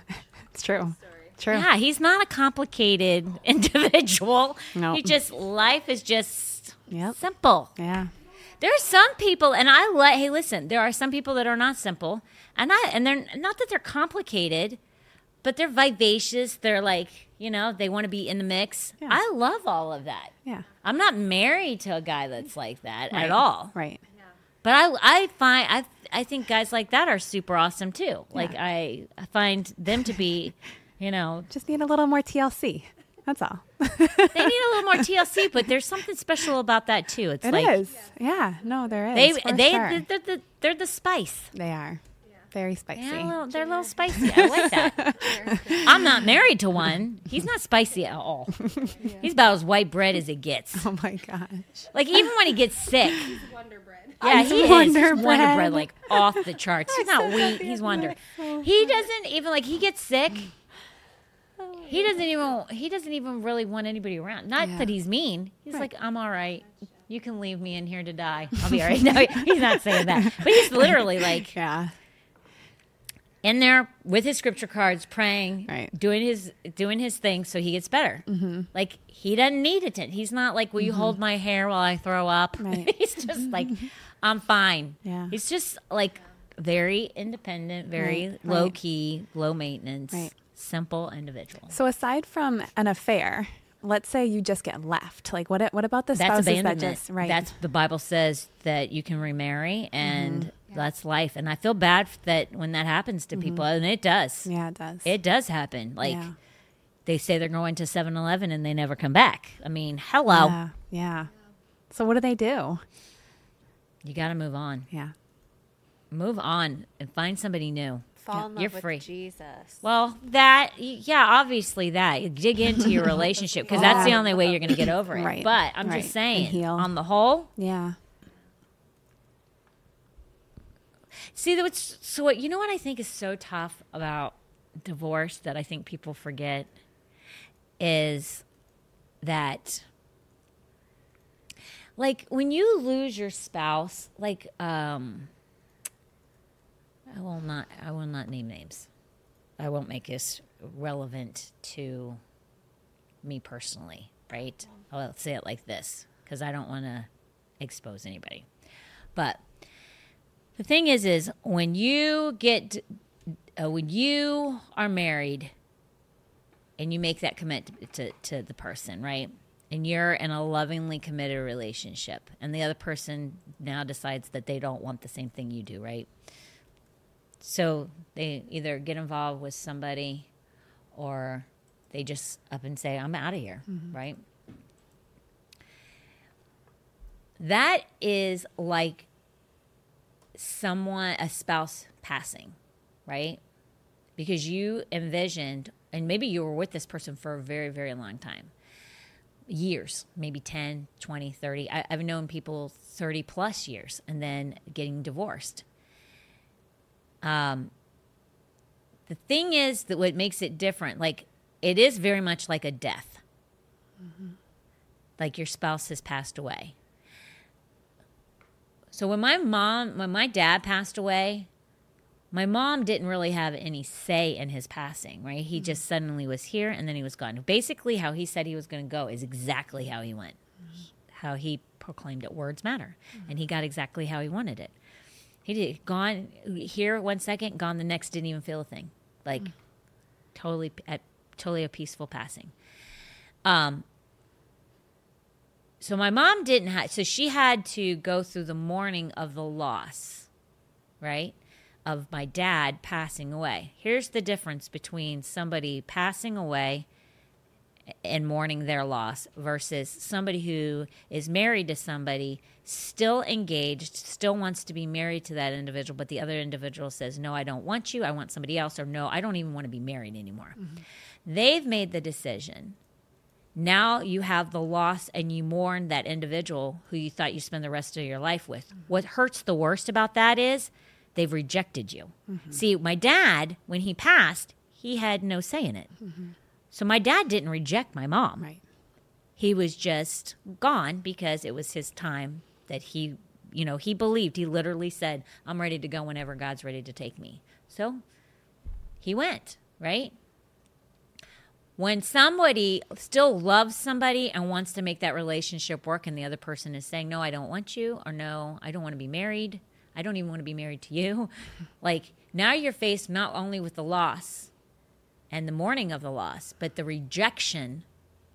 It's true. True. Yeah, he's not a complicated individual. No. He just life is just Yep. simple. Yeah. There are some people, and I let. Hey, listen. There are some people that are not simple, and I and they're not that they're complicated, but they're vivacious. They're like you know they want to be in the mix. Yeah. I love all of that. Yeah. I'm not married to a guy that's like that Right. at all. Right. Yeah. But I I find I I think guys like that are super awesome too. Like Yeah. I, I find them to be, you know, Just need a little more TLC. That's all. they need a little more TLC, but there's something special about that too. It's It like is. Yeah. No, there is. they they sure. they're, the they're the spice. they are very spicy. They're a little, they're a little spicy. I like that. I'm not married to one. He's not spicy at all. He's about as white bread as it gets. Oh my gosh. Like even when he gets sick, Wonder Bread. yeah, He's he is Wonder He's Wonder Bread. Bread, like off the charts. He's not wheat. He's Wonder. He doesn't even like he gets sick. Oh he doesn't even he doesn't even really want anybody around. Not Yeah. that he's mean. He's Right. like, I'm all right. You can leave me in here to die. I'll be all right. No, he's not saying that. But he's literally like Yeah. In there with his scripture cards, praying, Right. doing his doing his thing, so he gets better. Mm-hmm. Like he doesn't need it. He's not like, "Will you hold my hair while I throw up?" Right. he's just like, "I'm fine." Yeah. he's just like very independent, very Right, low key, low maintenance, simple individual. So aside from an affair, let's say you just get left. Like what? What about the That's spouses that just right? That's the Bible says that you can remarry, and that's life. And I feel bad that when that happens to people, mm-hmm. and it does. yeah, it does. It does happen. Like Yeah. they say they're going to 7-Eleven and they never come back. I mean, hello. Yeah. Yeah. So what do they do? You got to move on. Yeah. Move on and find somebody new. Fall in love You're with free. Jesus. Well, that yeah, obviously that you dig into your relationship because that's the only way you're going to get over it. Right, But I'm right. just saying, heal. on the whole, Yeah. See what's so what you know what I think is so tough about divorce that I think people forget is that like when you lose your spouse like um I will not I will not name names. I won't make this relevant to me personally, right? I'll say it like this because I don't want to expose anybody. But the thing is, is when you get, uh, when you are married, and you make that commit to, to the person, right? And you're in a lovingly committed relationship, and the other person now decides that they don't want the same thing you do, right? So they either get involved with somebody, or they just up and say, "I'm out of here," right? That is like someone, a spouse passing, right? Because you envisioned, and maybe you were with this person for a very, very long time years, maybe 10, 20, 30. I, I've known people 30 plus years and then getting divorced. Um, the thing is that what makes it different, like it is very much like a death. Like your spouse has passed away. So when my mom, when my dad passed away, my mom didn't really have any say in his passing, right? He mm-hmm. just suddenly was here and then he was gone. Basically, how he said he was going to go is exactly how he went, how he proclaimed it. Words matter. Mm-hmm. And he got exactly how he wanted it. He did gone here one second, gone the next, didn't even feel a thing. Like mm. totally at totally a peaceful passing. Um, so my mom didn't have so she had to go through the mourning of the loss right of my dad passing away. Here's the difference between somebody passing away and mourning their loss versus somebody who is married to somebody still engaged still wants to be married to that individual but the other individual says no i don't want you. I want somebody else or no i don't even want to be married anymore. Mm-hmm. They've made the decision now you have the loss and you mourn that individual who you thought you spend the rest of your life with. What hurts the worst about that is they've rejected you. Mm-hmm. See, my dad, when he passed, he had no say in it. Mm-hmm. So my dad didn't reject my mom. Right. He was just gone because it was his time that he, you know, he believed. He literally said, I'm ready to go whenever God's ready to take me. So he went, right? When somebody still loves somebody and wants to make that relationship work and the other person is saying no i don't want you or no i don't want to be married. I don't even want to be married to you like now you're faced not only with the loss and the mourning of the loss but the rejection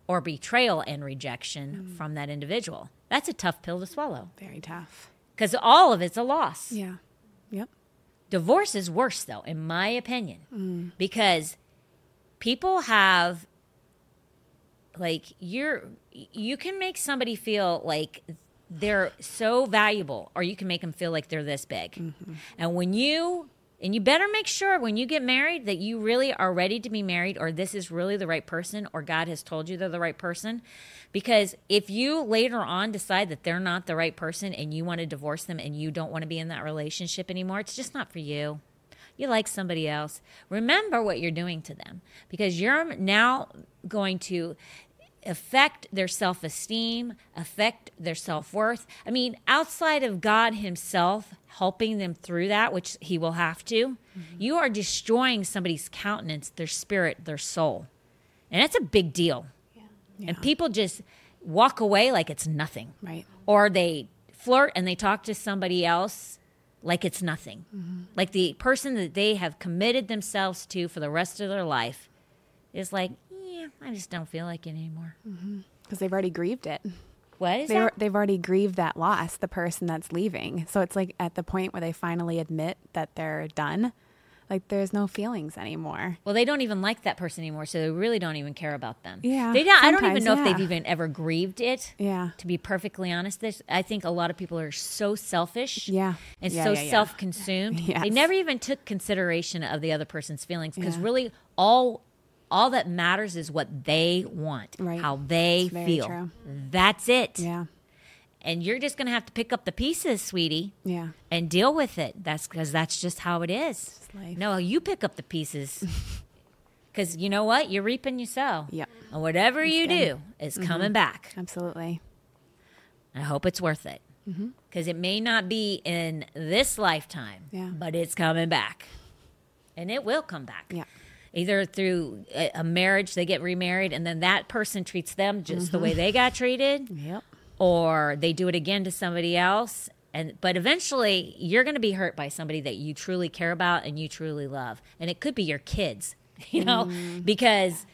or betrayal and rejection mm. from that individual. That's a tough pill to swallow. Very tough. because all of it's a loss. Yeah. Yep. Divorce is worse, though, in my opinion, mm. because people have like you're you can make somebody feel like they're so valuable or you can make them feel like they're this big. Mm-hmm. And when you and you better make sure when you get married that you really are ready to be married or this is really the right person or god has told you they're the right person. Because if you later on decide that they're not the right person and you want to divorce them and you don't want to be in that relationship anymore it's just not for you you like somebody else, remember what you're doing to them because you're now going to affect their self esteem, affect their self worth. I mean, outside of God Himself helping them through that, which He will have to, mm-hmm. you are destroying somebody's countenance, their spirit, their soul. And that's a big deal. And people just walk away like it's nothing Right. or they flirt and they talk to somebody else like it's nothing. Mm-hmm. Like the person that they have committed themselves to for the rest of their life is like, yeah, I just don't feel like it anymore. Mm-hmm. Because they've already grieved it. What is They, that? they've already grieved that loss, the person that's leaving. So it's like at the point where they finally admit that they're done, like there's no feelings anymore. Well, they don't even like that person anymore, so they really don't even care about them. Yeah, they don't, I don't even know if they've even ever grieved it. Yeah. To be perfectly honest, this I think a lot of people are so selfish. Yeah. and Yeah, so yeah, yeah. self-consumed. They never even took consideration of the other person's feelings because Yeah. really all all that matters is what they want, Right. how they feel. true. That's it. Yeah. And you're just going to have to pick up the pieces, sweetie, Yeah. and deal with it. That's because that's just how it is. No, you pick up the pieces. Because you know what? You're reaping, you sow. Yeah. And whatever you good. Mm-hmm. do is coming back. Absolutely. I hope it's worth it. Because it may not be in this lifetime, Yeah. but it's coming back. And it will come back. Yeah. Either through a, marriage, they get remarried, and then that person treats them just the way Mm-hmm. they got treated, Yep. Or they do it again to somebody else. And but eventually, you're going to be hurt by somebody that you truly care about and you truly love, and it could be your kids, you know, Mm. because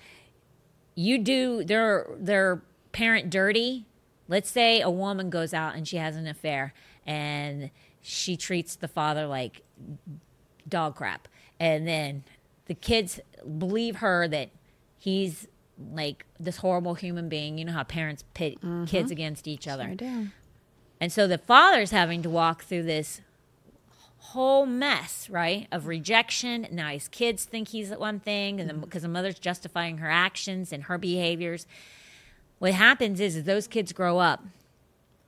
you do their their parent dirty. Let's say a woman goes out and she has an affair and she treats the father like dog crap. And then the kids believe her that he's like this horrible human being. You know how parents pit mm-hmm. kids against each other. Do. And so the father's having to walk through this whole mess, right, of rejection. Now his kids think he's one thing, and then because mm-hmm. the mother's justifying her actions and her behaviors. What happens is, is those kids grow up.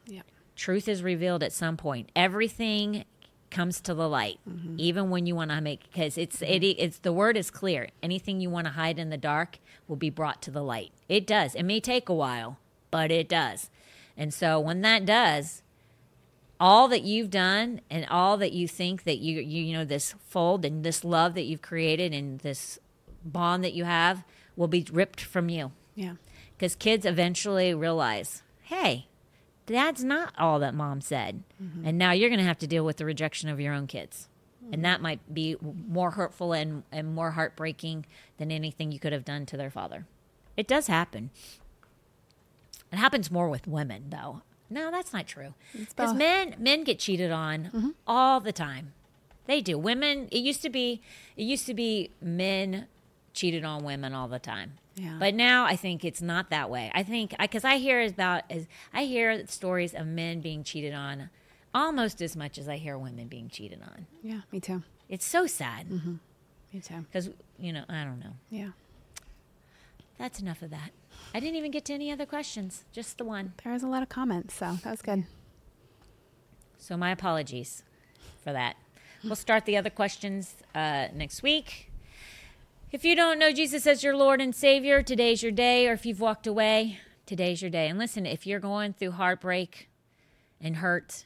Yep. Truth is revealed at some point. Everything comes to the light, mm-hmm. even when you want to make because it's mm-hmm. it, it's the word is clear. Anything you want to hide in the dark will be brought to the light. It does. It may take a while, but it does. And so when that does, all that you've done and all that you think that you you, you know this fold and this love that you've created and this bond that you have will be ripped from you Yeah. because kids eventually realize hey dad's not all that mom said. And now you're going to have to deal with the rejection of your own kids. And that might be more hurtful and, and more heartbreaking than anything you could have done to their father. It does happen. It happens more with women though. No that's not true. Because. Mm-hmm. men men get cheated on all the time. They do. Women it used to be it used to be men cheated on women all the time Yeah. but now I think it's not that way. I think because I hear about as I hear stories of men being cheated on almost as much as I hear women being cheated on. Yeah. Me too. It's so sad Me too. because you know I don't know. Yeah. That's enough of that. I didn't even get to any other questions, just the one. There was a lot of comments, so that was good. So my apologies for that. We'll start the other questions uh, next week. If you don't know Jesus as your Lord and Savior, today's your day. Or if you've walked away, today's your day. And listen, if you're going through heartbreak and hurt,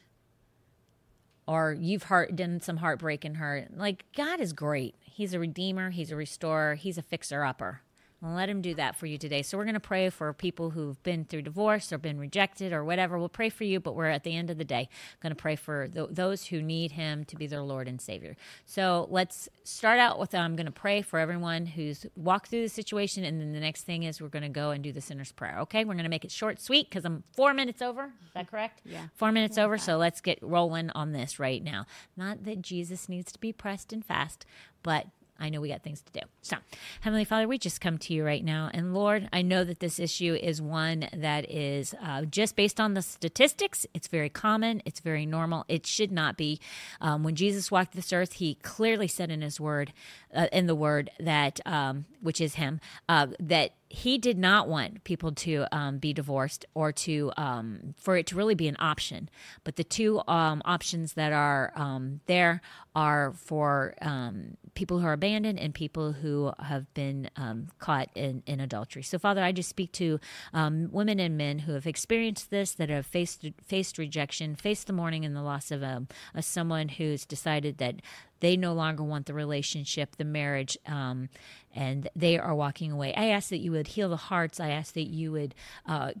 or you've heart, done some heartbreak and hurt, like God is great. He's a redeemer, He's a restorer, He's a fixer upper. And let him do that for you today. So we're going to pray for people who've been through divorce or been rejected or whatever. We'll pray for you, but we're at the end of the day going to pray for th- those who need him to be their Lord and Savior. So let's start out with I'm going to pray for everyone who's walked through the situation, and then the next thing is we're going to go and do the sinner's prayer. Okay, we're going to make it short, sweet, because I'm four minutes over. Is that correct? Yeah. Four minutes over. So let's get rolling on this right now. Not that Jesus needs to be pressed and fast, but I know we got things to do. So, Heavenly Father, we just come to you right now. And Lord, I know that this issue is one that is uh, just based on the statistics. It's very common, it's very normal. It should not be. Um, when Jesus walked this earth, he clearly said in his word, uh, in the word that, um, which is him, uh, that he did not want people to um, be divorced or to um, for it to really be an option. But the two um, options that are um, there are for um, people who are abandoned and people who have been um, caught in, in adultery. So, Father, I just speak to women and men who have experienced this, that have faced faced rejection, faced the mourning and the loss of um, of someone who's decided that they no longer want the relationship, the marriage, um, and they are walking away. I ask that you would heal the hearts. I ask that you would. Uh,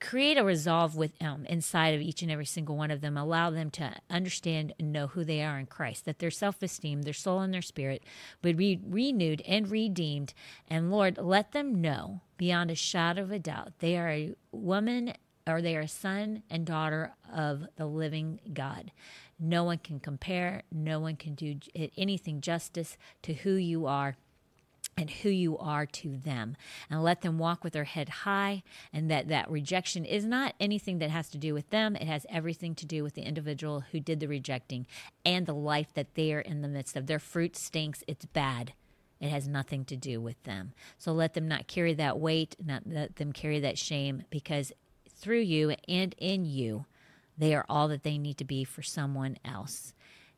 create a resolve with um, inside of each and every single one of them allow them to understand and know who they are in christ that their self-esteem their soul and their spirit would be renewed and redeemed and lord let them know beyond a shadow of a doubt they are a woman or they are son and daughter of the living god. No one can compare no one can do eh, anything justice to who you are and who you are to them. And let them walk with their head high and that that rejection is not anything that has to do with them. It has everything to do with the individual who did the rejecting and the life that they are in the midst of. Their fruit stinks. It's bad. It has nothing to do with them. So let them not carry that weight not let them carry that shame because through you and in you they are all that they need to be for someone else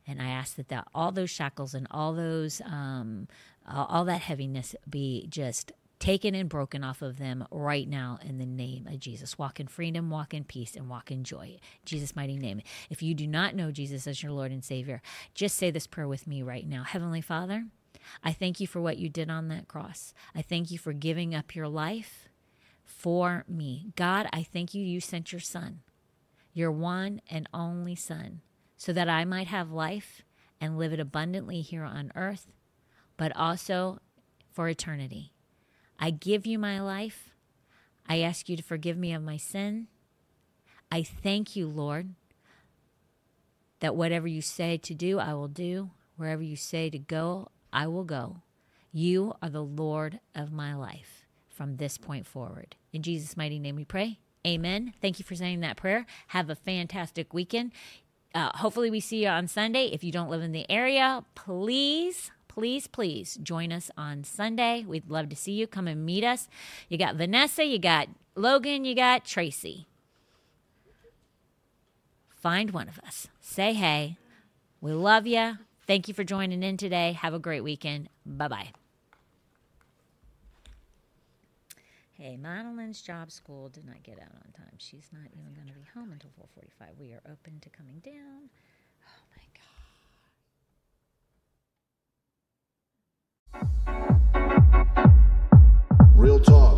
and I ask that, that all those shackles and all those um, all all that heaviness be just taken and broken off of them right now in the name of Jesus. Walk in freedom, walk in peace, and walk in joy. Jesus' mighty name. If you do not know Jesus as your Lord and Savior, just say this prayer with me right now. Heavenly Father, I thank you for what you did on that cross. I thank you for giving up your life for me. God, I thank you you sent your son, your one and only son, so that I might have life and live it abundantly here on earth, but also for eternity. I give you my life. I ask you to forgive me of my sin. I thank you, Lord, that whatever you say to do, I will do. Wherever you say to go, I will go. You are the Lord of my life from this point forward. In Jesus' mighty name we pray. Amen. Thank you for saying that prayer. Have a fantastic weekend. Uh, hopefully, we see you on Sunday. If you don't live in the area, please, please, please join us on Sunday. We'd love to see you. Come and meet us. You got Vanessa, you got Logan, you got Tracy. Find one of us. Say hey. We love you. Thank you for joining in today. Have a great weekend. Bye bye. Hey, Madeline's job school did not get out on time. She's not even going to be home until 4:45. We are open to coming down. Oh my god. Real talk.